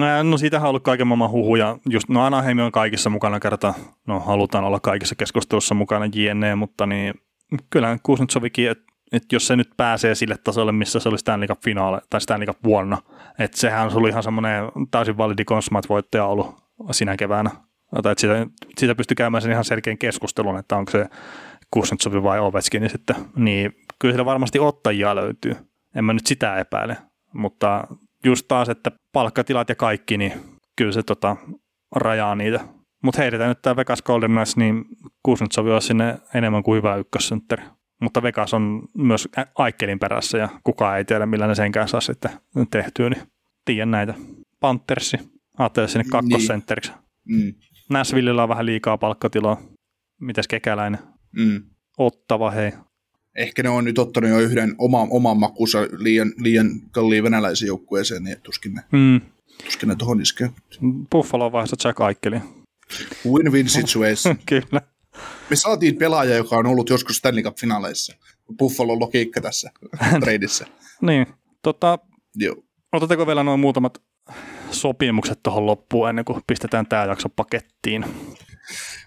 Äh, no siitähän on ollut kaiken maailman huhuja. Just, no Anaheim on kaikissa mukana kerta. No halutaan olla kaikissa keskustelussa mukana JNE, mutta niin kyllähän Kuznetsovikin, että et jos se nyt pääsee sille tasolle, missä se oli Stanley Cup finaali tai Stanley Cup vuonna, että sehän oli ihan semmoinen täysin validi voittaja ollut sinä keväänä tai että siitä, siitä pystyy käymään sen ihan selkeän keskustelun, että onko se Kuznetsov vai Ovechkin, niin sitten, niin kyllä siellä varmasti ottajia löytyy. En mä nyt sitä epäile, mutta just taas, että palkkatilat ja kaikki, niin kyllä se tota, rajaa niitä. Mutta heitetään nyt tämä Vegas Golden Knights, niin Kuznetsov on sinne enemmän kuin hyvä ykkössentteri. mutta Vegas on myös Aikkelin perässä ja kukaan ei tiedä, millä ne senkään saa sitten tehtyä, niin tiedän näitä. Panthersi, ajattelin sinne kakkosentteriksi. Niin. Mm. Näsvillillä on vähän liikaa palkkatiloa. Mitäs kekäläinen? Mm. Ottava, hei. Ehkä ne on nyt ottanut jo yhden oma, oman makuunsa liian, liian kalliin venäläisen joukkueeseen, niin tuskin ne, mm. tuskin ne tuohon iskee. Buffalo vaiheessa Jack Aikeli. Win-win situation. Kyllä. Me saatiin pelaaja, joka on ollut joskus Stanley Cup-finaaleissa. Buffalo logiikka tässä treidissä. niin. Tota, Joo. Otatteko vielä noin muutamat sopimukset tuohon loppuun ennen kuin pistetään tämä jakso pakettiin?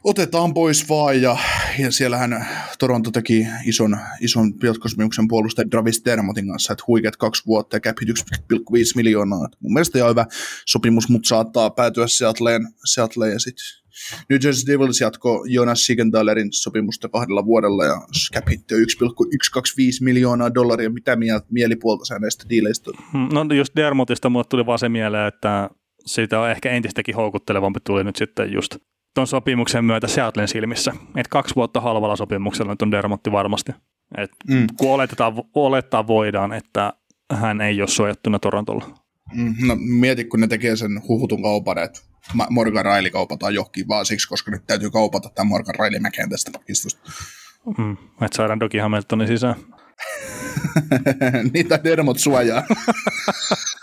Otetaan pois vaan ja, ja siellähän Toronto teki ison, ison jatkosopimuksen puolustajan Travis Dermotin kanssa, että huikeat kaksi vuotta ja cap 1,5 miljoonaa. Mun mielestä ihan hyvä sopimus, mutta saattaa päätyä Seattleen, Seattleen ja sitten New Jersey Devils jatko Jonas Sigenthalerin sopimusta kahdella vuodella ja cap hit 1,125 miljoonaa dollaria. Mitä mielipuolta sä näistä diileistä hmm, No just Dermotista mulle tuli vaan se mieleen, että siitä on ehkä entistäkin houkuttelevampi tuli nyt sitten just tuon sopimuksen myötä Seattlen silmissä. Että kaksi vuotta halvalla sopimuksella nyt on Dermotti varmasti. Et mm. Kun oletetaan, olettaa voidaan, että hän ei ole suojattuna Torontolla. Mm, no mieti, kun ne tekee sen huhutun kaupan, että Morgan Raili kaupataan johonkin vaan siksi, koska nyt täytyy kaupata tämä Morgan Raili mäkeen tästä pakistusta. Mm, että saadaan Doki Hamiltonin sisään. Niitä dermot suojaa.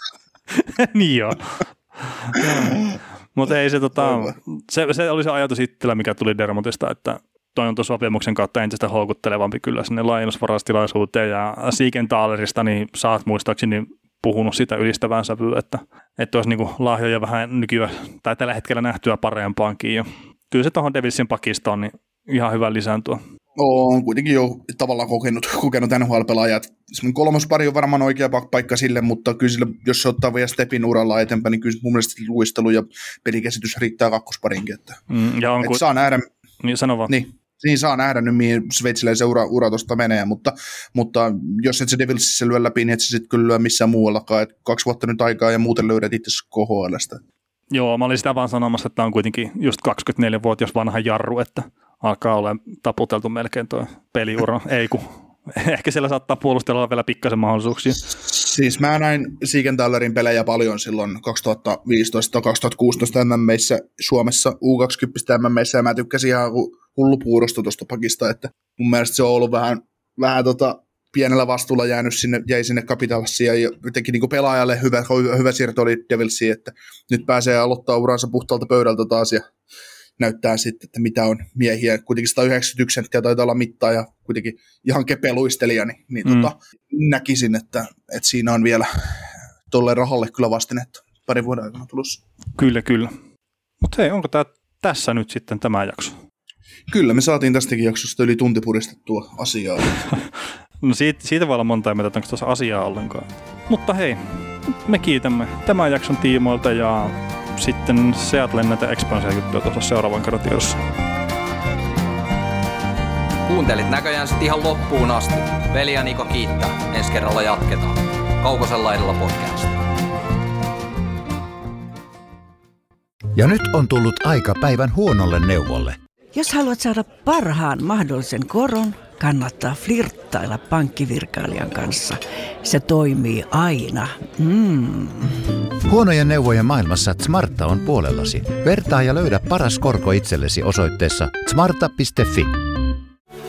niin joo. Mutta ei se, tota, se, se oli se ajatus itsellä, mikä tuli Dermotista, että toi on sopimuksen kautta entistä houkuttelevampi kyllä sinne laajennusvarastilaisuuteen ja Siegenthalerista, niin saat muistaakseni puhunut sitä ylistävän sävyä, että, että olisi niin lahjoja vähän nykyä tai tällä hetkellä nähtyä parempaankin. Ja kyllä se tuohon Devilsin pakistoon niin ihan hyvä lisääntyä. On kuitenkin jo tavallaan kokenut, kokenut NHL-pelaajat. kolmas pari on varmaan oikea paikka sille, mutta kyllä sille, jos se ottaa vielä stepin uralla eteenpäin, niin kyllä mun mielestä luistelu ja pelikäsitys riittää kakkosparinkin. Että, mm, ja on, että saa nähdä, niin, sano vaan. Niin, niin saa nähdä nyt, mihin Sveitsille se ura, ura tuosta menee, mutta, mutta jos et se Devilsissä lyö läpi, niin et se sitten kyllä lyö missään muuallakaan. Et kaksi vuotta nyt aikaa ja muuten löydät itse KHLstä. Joo, mä olin sitä vaan sanomassa, että tämä on kuitenkin just 24-vuotias vanha jarru, että alkaa olla taputeltu melkein tuo peliura. Ei kun ehkä siellä saattaa puolustella vielä pikkasen mahdollisuuksia. Siis mä näin Siegenthalerin pelejä paljon silloin 2015-2016 MMissä Suomessa, U20 MMissä, ja mä tykkäsin ihan hullu puurosta tuosta pakista, että mun mielestä se on ollut vähän, vähän tota, pienellä vastuulla jäänyt sinne, jäi sinne Capitalsiin ja jotenkin niin pelaajalle hyvä, hyvä siirto oli Devilsiin, että nyt pääsee aloittaa uransa puhtaalta pöydältä taas ja näyttää sitten, että mitä on miehiä. Kuitenkin 191 senttiä taitaa olla mittaa ja kuitenkin ihan kepeluistelija, niin, niin mm. tota, näkisin, että, että siinä on vielä tuolle rahalle kyllä vastinetta pari vuoden aikana tulossa. Kyllä, kyllä. Mutta hei, onko tämä tässä nyt sitten tämä jakso? Kyllä, me saatiin tästäkin jaksosta yli tunti puristettua asiaa. no siitä, siitä voi olla monta ja onko tuossa asiaa ollenkaan. Mutta hei, me kiitämme tämän jakson tiimoilta ja sitten Seattlen näitä expansion-juttuja tuossa seuraavan kerran tiedossa. Kuuntelit näköjään sitten ihan loppuun asti. Veli ja Niko kiittää. Ensi kerralla jatketaan. Kaukosella laidalla podcast. Ja nyt on tullut aika päivän huonolle neuvolle. Jos haluat saada parhaan mahdollisen koron, kannattaa flirttailla pankkivirkailijan kanssa. Se toimii aina. Mm. Huonojen neuvojen maailmassa Smarta on puolellasi. Vertaa ja löydä paras korko itsellesi osoitteessa smarta.fi.